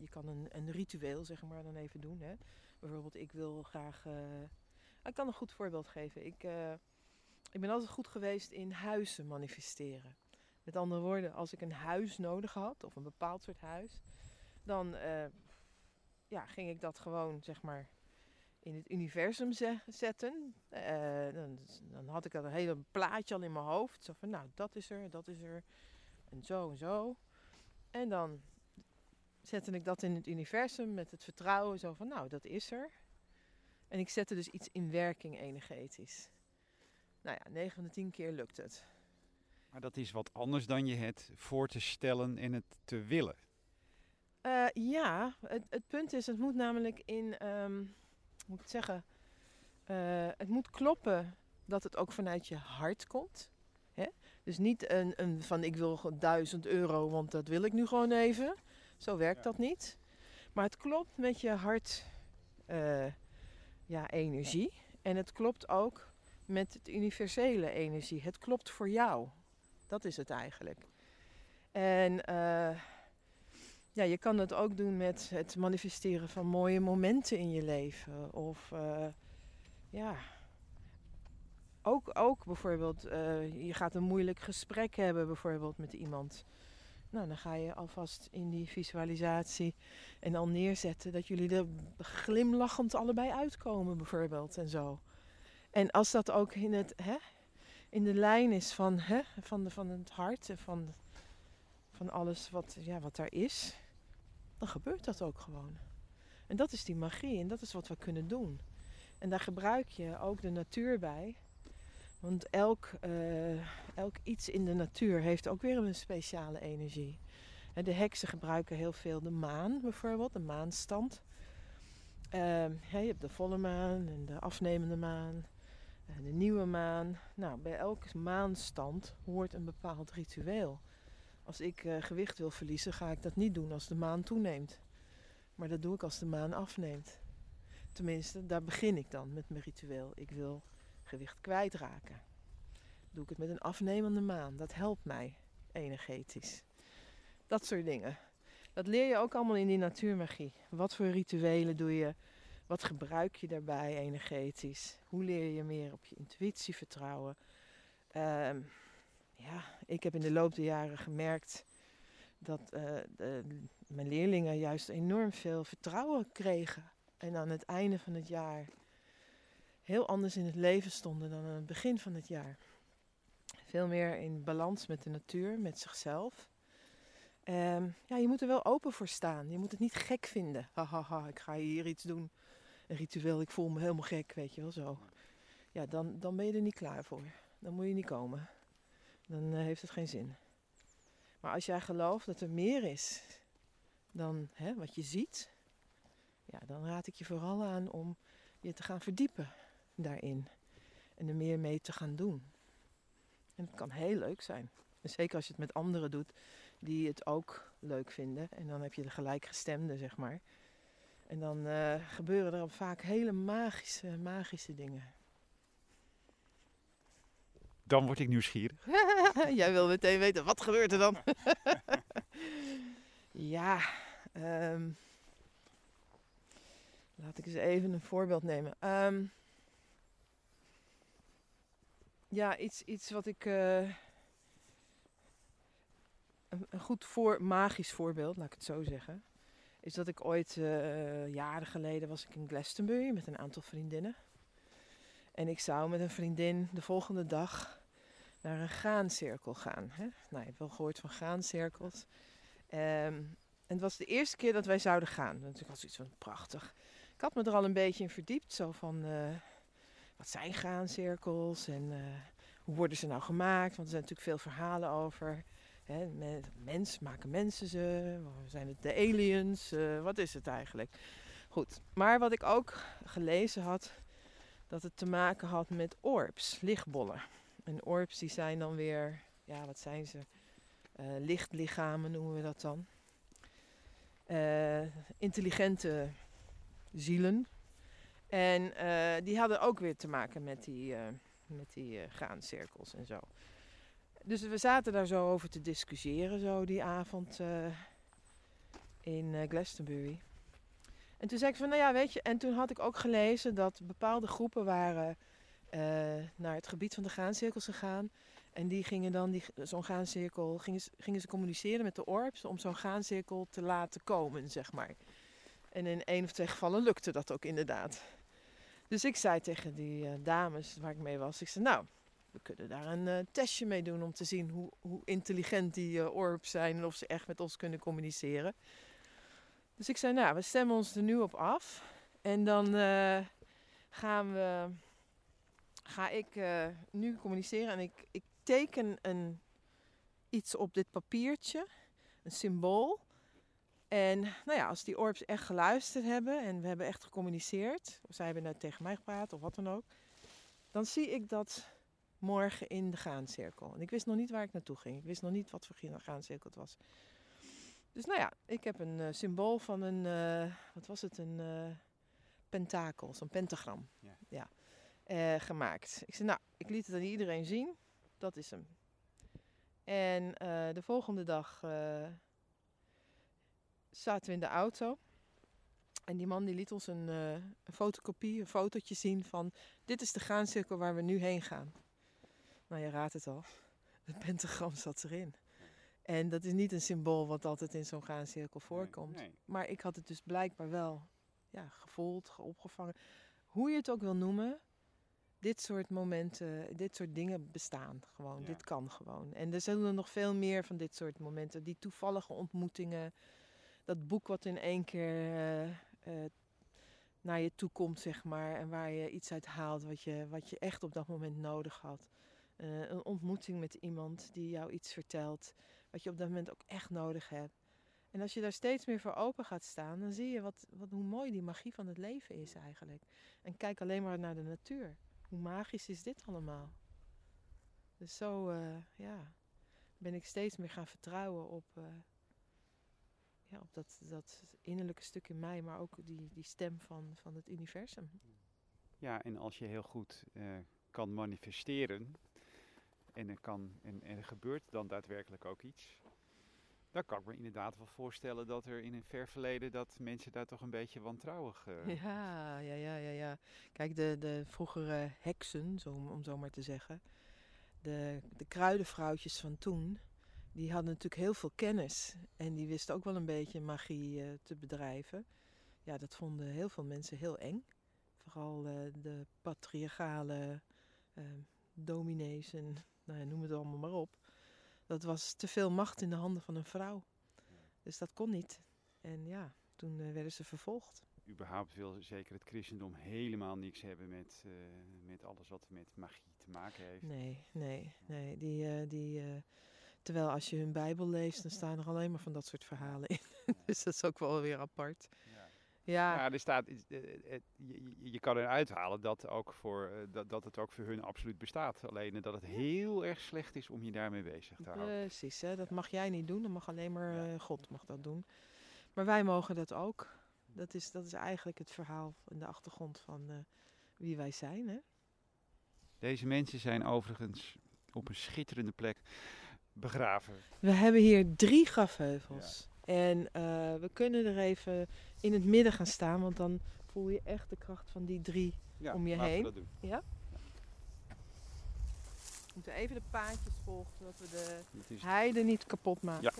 je kan een, een ritueel, zeg maar, dan even doen. Hè? Bijvoorbeeld, ik wil graag. eh, ik kan een goed voorbeeld geven. Ik, eh, ik ben altijd goed geweest in huizen manifesteren. Met andere woorden, als ik een huis nodig had, of een bepaald soort huis, dan eh, ja, ging ik dat gewoon, zeg maar, in het universum ze- zetten. Dan, dan had ik al een hele plaatje al in mijn hoofd. Zo van, nou, dat is er, dat is er. En zo en zo. En dan zette ik dat in het universum met het vertrouwen. Zo van, nou, dat is er. En ik zette dus iets in werking energetisch. Nou ja, 9 van de 10 keer lukt het. Maar dat is wat anders dan je het voor te stellen en het te willen. Eh, ja, het, het punt is, het moet namelijk in, ehm, hoe moet ik het zeggen, Eh, het moet kloppen dat het ook vanuit je hart komt. Hè? Dus niet een, een van ik wil gewoon 1000 euro, want dat wil ik nu gewoon even. Zo werkt dat niet. Maar het klopt met je hart eh, ja, energie. En het klopt ook met het universele energie. Het klopt voor jou. Dat is het eigenlijk. En eh, ja, je kan het ook doen met het manifesteren van mooie momenten in je leven. Of eh, ja, ook, ook bijvoorbeeld, je gaat een moeilijk gesprek hebben bijvoorbeeld met iemand. Nou, dan ga je alvast in die visualisatie en al neerzetten dat jullie er glimlachend allebei uitkomen bijvoorbeeld en zo. En als dat ook in het, hè, in de lijn is van, hè, van, de, van het hart en van, van alles wat, ja, wat daar is, dan gebeurt dat ook gewoon. En dat is die magie en dat is wat we kunnen doen. En daar gebruik je ook de natuur bij. Want elk, eh, elk iets in de natuur heeft ook weer een speciale energie. De heksen gebruiken heel veel de maan bijvoorbeeld, de maanstand. Ehm, je hebt de volle maan en de afnemende maan, eh, de nieuwe maan. Nou, bij elke maanstand hoort een bepaald ritueel. Als ik eh, gewicht wil verliezen, ga ik dat niet doen als de maan toeneemt. Maar dat doe ik als de maan afneemt. Tenminste, daar begin ik dan met mijn ritueel. Ik wil gewicht kwijtraken. Doe ik het met een afnemende maan. Dat helpt mij energetisch. Dat soort dingen. Dat leer je ook allemaal in die natuurmagie. Wat voor rituelen doe je? Wat gebruik je daarbij energetisch? Hoe leer je meer op je intuïtie vertrouwen? Ehm, ja, ik heb in de loop der jaren gemerkt dat eh, mijn leerlingen juist enorm veel vertrouwen kregen. En aan het einde van het jaar heel anders in het leven stonden dan aan het begin van het jaar. Veel meer in balans met de natuur, met zichzelf. Ehm, ja, je moet er wel open voor staan. Je moet het niet gek vinden. Hahaha, ik ga hier iets doen. Een ritueel, ik voel me helemaal gek, weet je wel zo. Ja, dan, dan ben je er niet klaar voor. Dan moet je niet komen. Dan eh, heeft het geen zin. Maar als jij gelooft dat er meer is dan hè, wat je ziet, ja, dan raad ik je vooral aan om je te gaan verdiepen daarin. En er meer mee te gaan doen. En het kan heel leuk zijn. En zeker als je het met anderen doet die het ook leuk vinden. En dan heb je de gelijkgestemde, zeg maar. En dan eh, gebeuren er vaak hele magische, magische dingen. Dan word ik nieuwsgierig. Jij wil meteen weten, wat gebeurt er dan? ja, ehm, laat ik eens even een voorbeeld nemen. Ehm, ja, iets, iets wat ik... eh, een, goed voor, magisch voorbeeld, laat ik het zo zeggen. Is dat ik ooit, eh, jaren geleden, was ik in Glastonbury met een aantal vriendinnen. En ik zou met een vriendin de volgende dag naar een graancirkel gaan. Hè? Nou, je hebt wel gehoord van graancirkels. Ehm, en het was de eerste keer dat wij zouden gaan. Ik had zoiets van prachtig. Ik had me er al een beetje in verdiept. Zo van, eh, wat zijn graancirkels en eh, hoe worden ze nou gemaakt? Want er zijn natuurlijk veel verhalen over. Hè, me- mens, maken mensen ze? Zijn het de aliens? Eh, wat is het eigenlijk? Goed, maar wat ik ook gelezen had, dat het te maken had met orbs, lichtbollen. En orbs die zijn dan weer, ja wat zijn ze? Eh, lichtlichamen noemen we dat dan. Intelligente zielen. En eh, die hadden ook weer te maken met die, eh, met die eh, graancirkels en zo. Dus we zaten daar zo over te discussiëren zo die avond in Glastonbury. En toen zei ik van, nou ja, weet je, en toen had ik ook gelezen dat bepaalde groepen waren naar het gebied van de graancirkels gegaan. En die gingen dan zo'n graancirkel, gingen, gingen ze communiceren met de orbs om zo'n graancirkel te laten komen, zeg maar. En in één of twee gevallen lukte dat ook inderdaad. Dus ik zei tegen die eh, dames waar ik mee was, ik zei, nou, we kunnen daar een eh, testje mee doen om te zien hoe, hoe intelligent die orbs zijn en of ze echt met ons kunnen communiceren. Dus ik zei, nou, we stemmen ons er nu op af. En dan gaan we, ga ik nu communiceren en ik, ik teken een, iets op dit papiertje, een symbool. En nou ja, als die orbs echt geluisterd hebben en we hebben echt gecommuniceerd, of zij hebben net tegen mij gepraat of wat dan ook, dan zie ik dat morgen in de graancirkel. En ik wist nog niet waar ik naartoe ging. Ik wist nog niet wat voor graancirkel het was. Dus nou ja, ik heb een eh, symbool van een, eh, wat was het, een eh, pentakel, zo'n pentagram. Ja. eh, gemaakt. Ik zei, nou, ik liet het aan iedereen zien. Dat is hem. En de volgende dag zaten we in de auto. En die man die liet ons een, eh, een fotocopie, een fotootje zien van... Dit is de graancirkel waar we nu heen gaan. Nou, je raadt het al. Het pentagram zat erin. En dat is niet een symbool wat altijd in zo'n graancirkel voorkomt. Nee, nee. Maar ik had het dus blijkbaar wel ja, gevoeld, ge- opgevangen. Hoe je het ook wil noemen. dit soort momenten, dit soort dingen bestaan gewoon. Ja. Dit kan gewoon. En er zullen nog veel meer van dit soort momenten. Die toevallige ontmoetingen. Dat boek wat in één keer eh, eh, naar je toe komt, zeg maar. En waar je iets uit haalt wat je, wat je echt op dat moment nodig had. Eh, een ontmoeting met iemand die jou iets vertelt. Wat je op dat moment ook echt nodig hebt. En als je daar steeds meer voor open gaat staan, dan zie je wat, wat, hoe mooi die magie van het leven is eigenlijk. En kijk alleen maar naar de natuur. Hoe magisch is dit allemaal? Dus zo ja, ben ik steeds meer gaan vertrouwen op, ja, op dat, dat innerlijke stuk in mij, maar ook die, die stem van, van het universum. Ja, en als je heel goed eh, kan manifesteren en er, kan, en, en er gebeurt dan daadwerkelijk ook iets, dan kan ik me inderdaad wel voorstellen dat er in een ver verleden dat mensen daar toch een beetje wantrouwig... eh, Ja, ja, ja, ja, ja. Kijk, de, de vroegere heksen, zo, om, om zo maar te zeggen, de, de kruidenvrouwtjes van toen, die hadden natuurlijk heel veel kennis. En die wisten ook wel een beetje magie eh, te bedrijven. Ja, dat vonden heel veel mensen heel eng. Vooral eh, de patriarchale eh, dominees en nou ja, noem het allemaal maar op. Dat was te veel macht in de handen van een vrouw. Dus dat kon niet. En ja, toen werden ze vervolgd. überhaupt wil zeker het christendom helemaal niks hebben met, met alles wat met magie te maken heeft. Nee, nee, nee. Die, die, terwijl als je hun Bijbel leest, dan staan er alleen maar van dat soort verhalen in. dus dat is ook wel weer apart. Ja. Ja, Ja, er staat, eh, eh, het- je, kan eruit halen dat, ook voor, eh, dat, dat het ook voor hun absoluut bestaat. Alleen eh, dat het heel erg slecht is om je daarmee bezig te houden. precies. Hè? Dat mag jij niet doen. Dat mag alleen maar Ja. eh, God mag dat doen. Maar wij mogen dat ook. Dat is, dat is eigenlijk het verhaal en de achtergrond van eh, wie wij zijn. Hè? Deze mensen zijn overigens op een schitterende plek begraven. We hebben hier drie grafheuvels. En eh, we kunnen er even in het midden gaan staan, want dan voel je echt de kracht van die drie Ja, Om je laten we heen. dat doen. We moeten even de paadjes volgen, zodat we de heide niet kapot maken.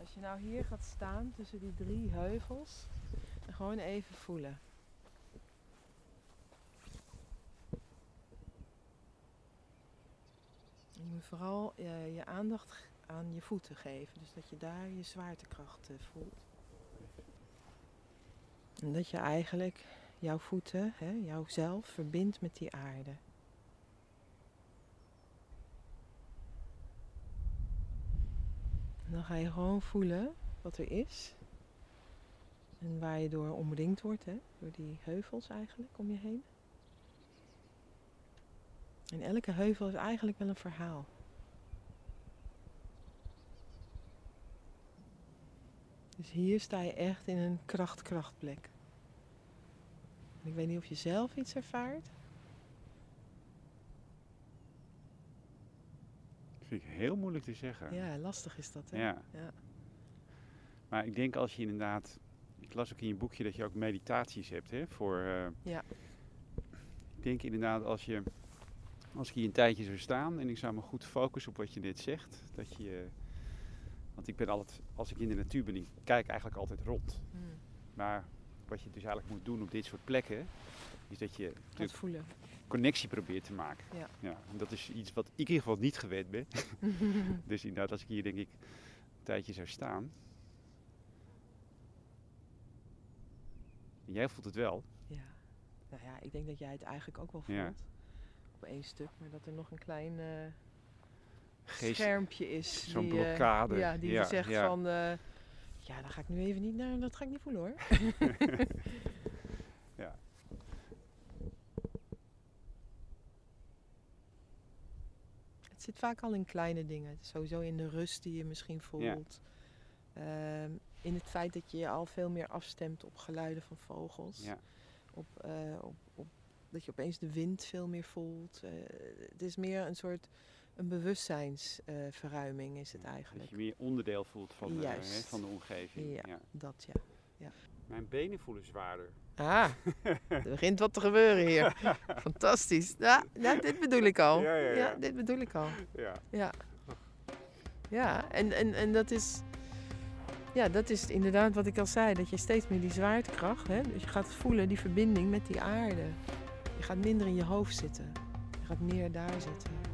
Als je nou hier gaat staan tussen die drie heuvels, gewoon even voelen. Je moet vooral eh, je aandacht aan je voeten geven, dus dat je daar je zwaartekracht eh, voelt. En dat je eigenlijk jouw voeten, hè, jouzelf, verbindt met die aarde. Dan ga je gewoon voelen wat er is. En waar je door omringd wordt, hè, door die heuvels eigenlijk om je heen. En elke heuvel is eigenlijk wel een verhaal. Dus hier sta je echt in een kracht-krachtplek. Ik weet niet of je zelf iets ervaart. vind ik heel moeilijk te zeggen. Ja, lastig is dat, hè? Ja. Ja. Maar ik denk als je inderdaad. Ik las ook in je boekje dat je ook meditaties hebt, hè? Voor. eh, Ja. Ik denk inderdaad als je. Als ik hier een tijdje zou staan en ik zou me goed focussen op wat je net zegt, dat je. Want ik ben altijd, als ik in de natuur ben, ik kijk eigenlijk altijd rond. Hmm. Maar wat je dus eigenlijk moet doen op dit soort plekken, is dat je Gaat voelen. connectie probeert te maken. Ja. ja en dat is iets wat ik in ieder geval niet gewend ben. dus inderdaad, als ik hier denk ik een tijdje zou staan. En jij voelt het wel. ja. Nou ja, ik denk dat jij het eigenlijk ook wel voelt. Ja. Op één stuk, maar dat er nog een klein Geest, schermpje is. zo'n eh, blokkade. ja, die Ja, zegt ja. van... eh, ja, daar ga ik nu even niet naar. Dat ga ik niet voelen hoor. Ja. Het zit vaak al in kleine dingen. Sowieso in de rust die je misschien voelt. Ehm, in het feit dat je je al veel meer afstemt op geluiden van vogels. Ja. Op, eh, op, op, dat je opeens de wind veel meer voelt. Eh, het is meer een soort een bewustzijnsverruiming is het Dat eigenlijk. je meer onderdeel voelt van de, hè, van de omgeving. Ja. Ja. Dat ja. Mijn benen voelen zwaarder. Ah, er begint wat te gebeuren hier. Fantastisch. Ja, ja, dit bedoel ik al. Ja, ja, ja. dit bedoel ik al. Ja. Ja. Ja, en, en, en dat is. Ja, dat is inderdaad wat ik al zei. Dat je steeds meer die zwaartekracht, hè, dus je gaat voelen die verbinding met die aarde. Je gaat minder in je hoofd zitten. Je gaat meer daar zitten.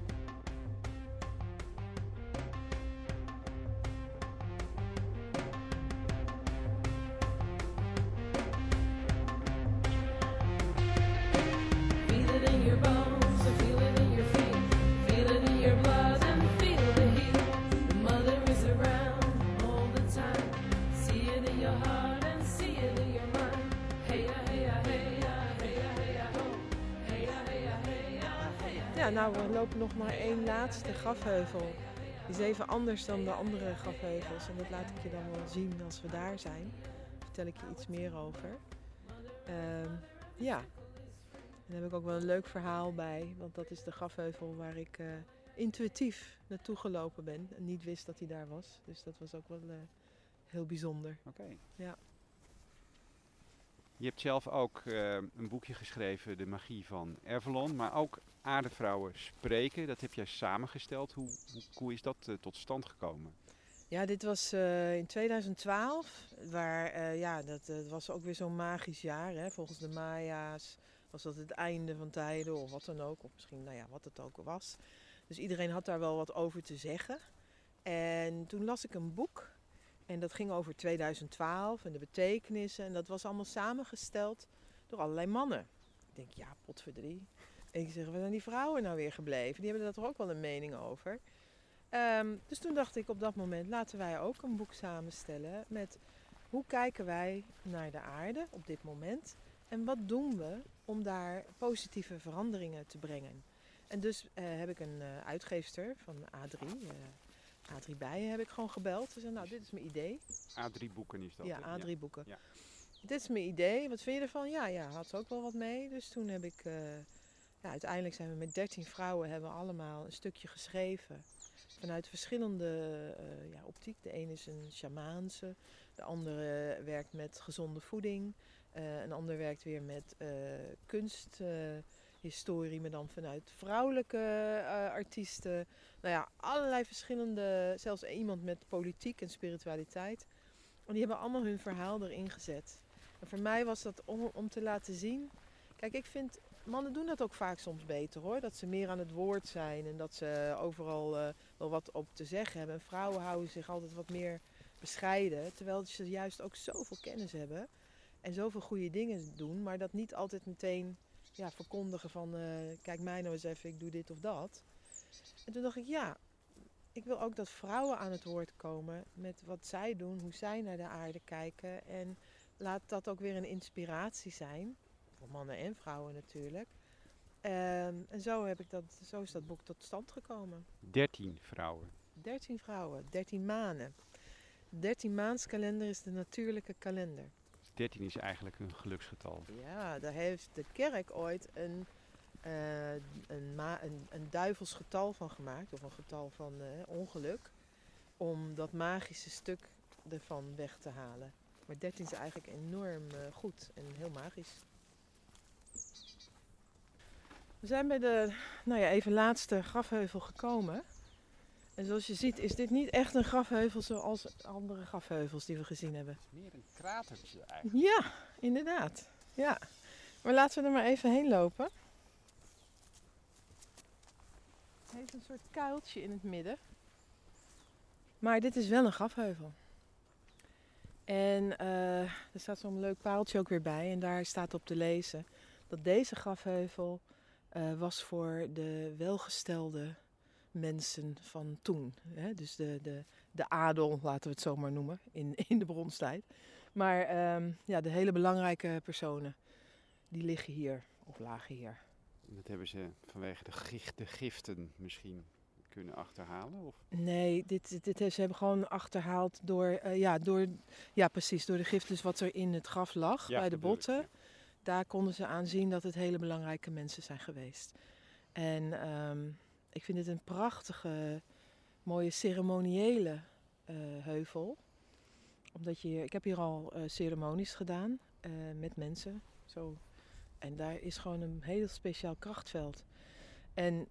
Nog maar één laatste grafheuvel. Die is even anders dan de andere grafheuvels. En dat laat ik je dan wel zien als we daar zijn. Vertel ik je iets meer over. Ehm, ja. En daar heb ik ook wel een leuk verhaal bij. Want dat is de grafheuvel waar ik eh, intuïtief naartoe gelopen ben. En niet wist dat hij daar was. Dus dat was ook wel eh, heel bijzonder. Oké. Ja. Je hebt zelf ook eh, een boekje geschreven, De Magie van Avalon, maar ook Aardevrouwen Spreken. Dat heb jij samengesteld. Hoe, hoe, hoe is dat eh, tot stand gekomen? Ja, dit was eh, in 2012. Waar, eh, ja, dat was ook weer zo'n magisch jaar. Hè. Volgens de Maya's was dat het einde van tijden of wat dan ook. Of misschien, nou ja, wat het ook was. Dus iedereen had daar wel wat over te zeggen. En toen las ik een boek. En dat ging over 2012 en de betekenissen. En dat was allemaal samengesteld door allerlei mannen. Ik denk, ja, potverdrie. Ik zeg, waar zijn die vrouwen nou weer gebleven? Die hebben daar toch ook wel een mening over. Ehm, dus toen dacht ik op dat moment, laten wij ook een boek samenstellen met hoe kijken wij naar de aarde op dit moment en wat doen we om daar positieve veranderingen te brengen. En dus eh, heb ik een eh, uitgeefster van A3, eh, A3 Bijen, heb ik gewoon gebeld. Ze zei, nou dit is mijn idee. A3 boeken is dat. Ja, hè? A3 boeken. Ja. Dit is mijn idee, wat vind je ervan? Ja, ja, had ze ook wel wat mee. Dus toen heb ik, ja, uiteindelijk zijn we met 13 vrouwen, hebben allemaal een stukje geschreven. Vanuit verschillende eh, ja, optiek. De ene is een shamaanse, de andere werkt met gezonde voeding. eh, een ander werkt weer met eh, kunsthistorie, maar dan vanuit vrouwelijke artiesten. Nou ja, allerlei verschillende, zelfs iemand met politiek en spiritualiteit. En die hebben allemaal hun verhaal erin gezet. En voor mij was dat om, om te laten zien. Kijk, ik vind. Mannen doen dat ook vaak soms beter hoor. Dat ze meer aan het woord zijn en dat ze overal eh, wel wat op te zeggen hebben. En vrouwen houden zich altijd wat meer bescheiden. Terwijl ze juist ook zoveel kennis hebben. En zoveel goede dingen doen. Maar dat niet altijd meteen ja, verkondigen van. eh, kijk mij nou eens even, ik doe dit of dat. En toen dacht ik, ja, ik wil ook dat vrouwen aan het woord komen met wat zij doen, hoe zij naar de aarde kijken. En laat dat ook weer een inspiratie zijn. Voor mannen en vrouwen natuurlijk. Ehm, en zo, heb ik dat, zo is dat boek tot stand gekomen. 13 vrouwen. 13 vrouwen, 13 maanden. 13 maanskalender is de natuurlijke kalender. 13 is eigenlijk een geluksgetal. Ja, daar heeft de kerk ooit een, een, ma- een, een duivels getal van gemaakt. Of een getal van eh, ongeluk. Om dat magische stuk ervan weg te halen. Maar 13 is eigenlijk enorm eh, goed en heel magisch. We zijn bij de nou ja, even laatste grafheuvel gekomen. En zoals je ziet is dit niet echt een grafheuvel zoals andere grafheuvels die we gezien hebben. Meer een kratertje eigenlijk. Ja, inderdaad. Ja. Maar laten we er maar even heen lopen. Het heeft een soort kuiltje in het midden. Maar dit is wel een grafheuvel. En eh, er staat zo'n leuk paaltje ook weer bij. En daar staat op te lezen dat deze grafheuvel eh, was voor de welgestelde mensen van toen. Hè? Dus de, de, de adel, laten we het zo maar noemen, in, in de bronstijd. Maar ehm, ja, de hele belangrijke personen, die liggen hier, of lagen hier. En dat hebben ze vanwege de, gif- de giften misschien kunnen achterhalen? Of? Nee, dit, dit, ze hebben gewoon achterhaald door, eh, ja, door, ja, precies, door de gif dus wat er in het graf lag, bij de ik, botten. ja. Daar konden ze aan zien dat het hele belangrijke mensen zijn geweest. En ehm, ik vind het een prachtige, mooie ceremoniële eh, heuvel. Omdat je, ik heb hier al eh, ceremonies gedaan eh, met mensen. Zo. En daar is gewoon een heel speciaal krachtveld. En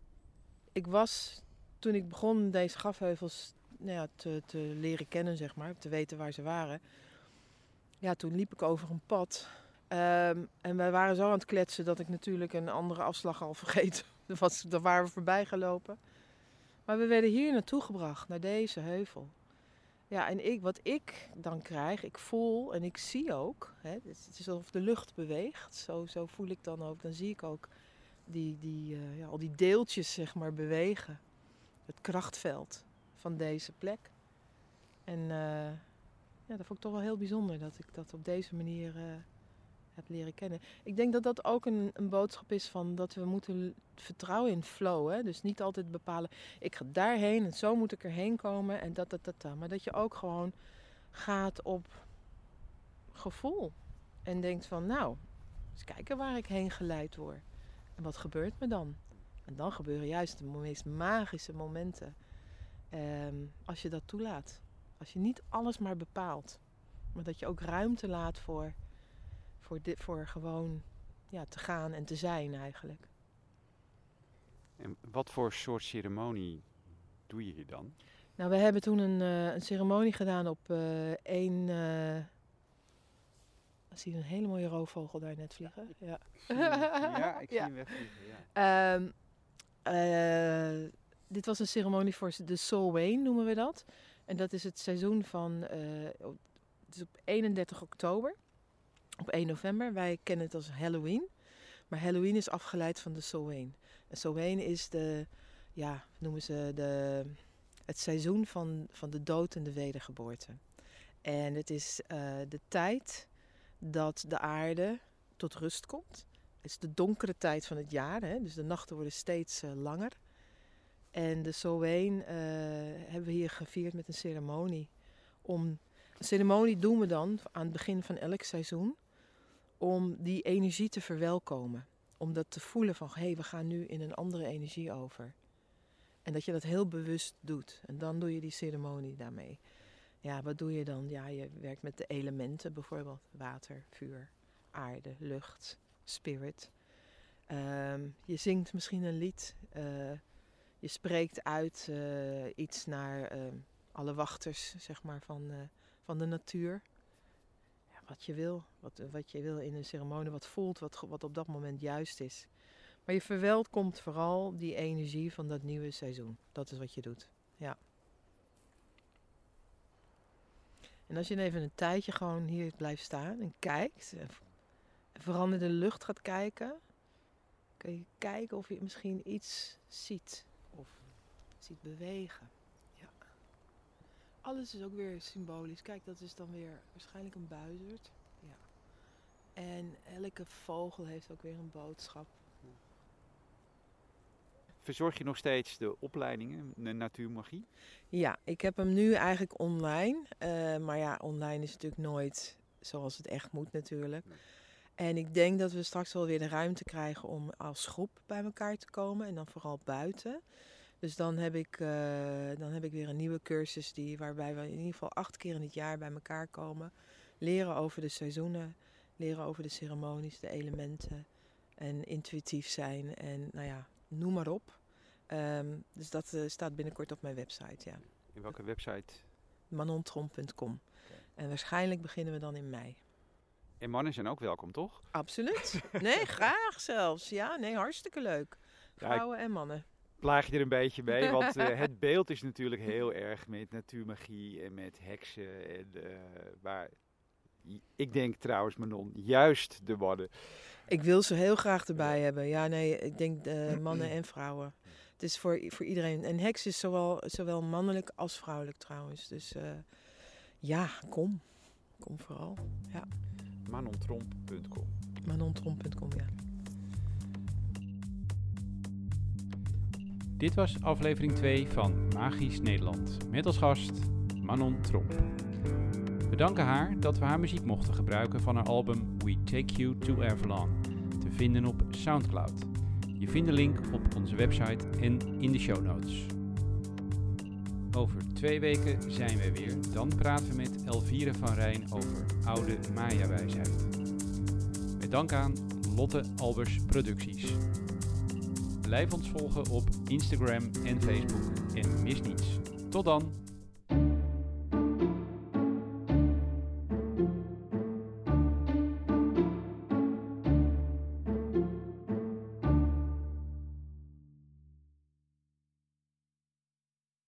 ik was, toen ik begon deze grafheuvels nou ja, te, te leren kennen, zeg maar, te weten waar ze waren. Ja, toen liep ik over een pad. Ehm, en wij waren zo aan het kletsen dat ik natuurlijk een andere afslag al vergeten was. Waren we voorbij gelopen. Maar we werden hier naartoe gebracht, naar deze heuvel. Ja, en ik, wat ik dan krijg, ik voel en ik zie ook, hè, het is het is alsof de lucht beweegt. Zo, zo voel ik dan ook. Dan zie ik ook die, die, eh, ja, al die deeltjes zeg maar bewegen. Het krachtveld van deze plek. En eh, ja, dat vond ik toch wel heel bijzonder dat ik dat op deze manier eh, heb leren kennen. Ik denk dat dat ook een, een boodschap is van dat we moeten vertrouwen in flow. Hè? Dus niet altijd bepalen, ik ga daarheen en zo moet ik erheen komen en dat, dat, dat, dat. Maar dat je ook gewoon gaat op gevoel. En denkt van, nou, eens kijken waar ik heen geleid word. En wat gebeurt me dan? En dan gebeuren juist de meest magische momenten. ehm, als je dat toelaat. Als je niet alles maar bepaalt. Maar dat je ook ruimte laat voor, voor, dit, voor gewoon ja, te gaan en te zijn eigenlijk. En wat voor soort ceremonie doe je hier dan? Nou, we hebben toen een, eh, een ceremonie gedaan op eh één... eh I zie een hele mooie roofvogel daar net vliegen. Ja. ja, ik zie Ja. hem wegvliegen. Ja. Ehm, eh, dit was een ceremonie voor de Solwayne, noemen we dat. En dat is het seizoen van. het is op 31 oktober. Op 1 november. Wij kennen het als Halloween. Maar Halloween is afgeleid van de Solwayne. En Solwayne is de. Ja, noemen ze de. Het seizoen van, van de dood en de wedergeboorte. En het is eh, de tijd dat de aarde tot rust komt. Het is de donkere tijd van het jaar, hè? dus de nachten worden steeds eh, langer. En de Solween eh, hebben we hier gevierd met een ceremonie. Om, een ceremonie doen we dan aan het begin van elk seizoen. Om die energie te verwelkomen. Om dat te voelen van, hé, hey, we gaan nu in een andere energie over. En dat je dat heel bewust doet. En dan doe je die ceremonie daarmee. Ja, wat doe je dan? Ja, je werkt met de elementen bijvoorbeeld. Water, vuur, aarde, lucht, spirit. Ehm, je zingt misschien een lied. eh, je spreekt uit eh, iets naar ehm, alle wachters zeg maar, van, eh, van de natuur. Wat je wil. Wat, wat je wil in een ceremonie. Wat voelt. Wat, wat op dat moment juist is. Maar je verwelkomt vooral die energie van dat nieuwe seizoen. Dat is wat je doet. Ja. En als je even een tijdje gewoon hier blijft staan en kijkt. En vooral de lucht gaat kijken. Kun je kijken of je misschien iets ziet. Of ziet bewegen. Alles is ook weer symbolisch. Kijk, dat is dan weer waarschijnlijk een buizerd. Ja. En elke vogel heeft ook weer een boodschap. Verzorg je nog steeds de opleidingen, de natuurmagie? Ja, ik heb hem nu eigenlijk online. Eh, maar ja, online is natuurlijk nooit zoals het echt moet natuurlijk. Nee. En ik denk dat we straks wel weer de ruimte krijgen om als groep bij elkaar te komen. En dan vooral buiten. Dus dan heb ik, eh, dan heb ik weer een nieuwe cursus die, waarbij we in ieder geval acht keer in het jaar bij elkaar komen. Leren over de seizoenen, leren over de ceremonies, de elementen. En intuïtief zijn en nou ja, noem maar op. Ehm, dus dat eh, staat binnenkort op mijn website, ja. In welke website? manontrom.com. En waarschijnlijk beginnen we dan in mei. En mannen zijn ook welkom, toch? Absoluut. Nee, graag zelfs. Ja, nee, hartstikke leuk. Ja, ik Vrouwen en mannen. Plaag je er een beetje mee, want eh, het beeld is natuurlijk heel erg met natuurmagie en met heksen. En, eh, maar ik denk trouwens, Manon, juist de mannen. Ik wil ze heel graag erbij hebben. Ja, nee, ik denk eh, mannen en vrouwen. Het is voor, voor iedereen. En heks is zowel, zowel mannelijk als vrouwelijk trouwens. Dus eh, ja, kom. Kom vooral. Ja, Manontromp.com. manontrom.com, ja. Dit was aflevering 2 van Magisch Nederland. Met als gast Manon Tromp. We danken haar dat we haar muziek mochten gebruiken van haar album We Take You to Avalon. Te vinden op Soundcloud. Je vindt de link op onze website en in de show notes. Over twee weken zijn wij weer. Dan praten we met Elvire van Rijn over oude Maya-wijsheid. Met dank aan Lotte Albers Producties. Blijf ons volgen op Instagram en Facebook en mis niets. Tot dan!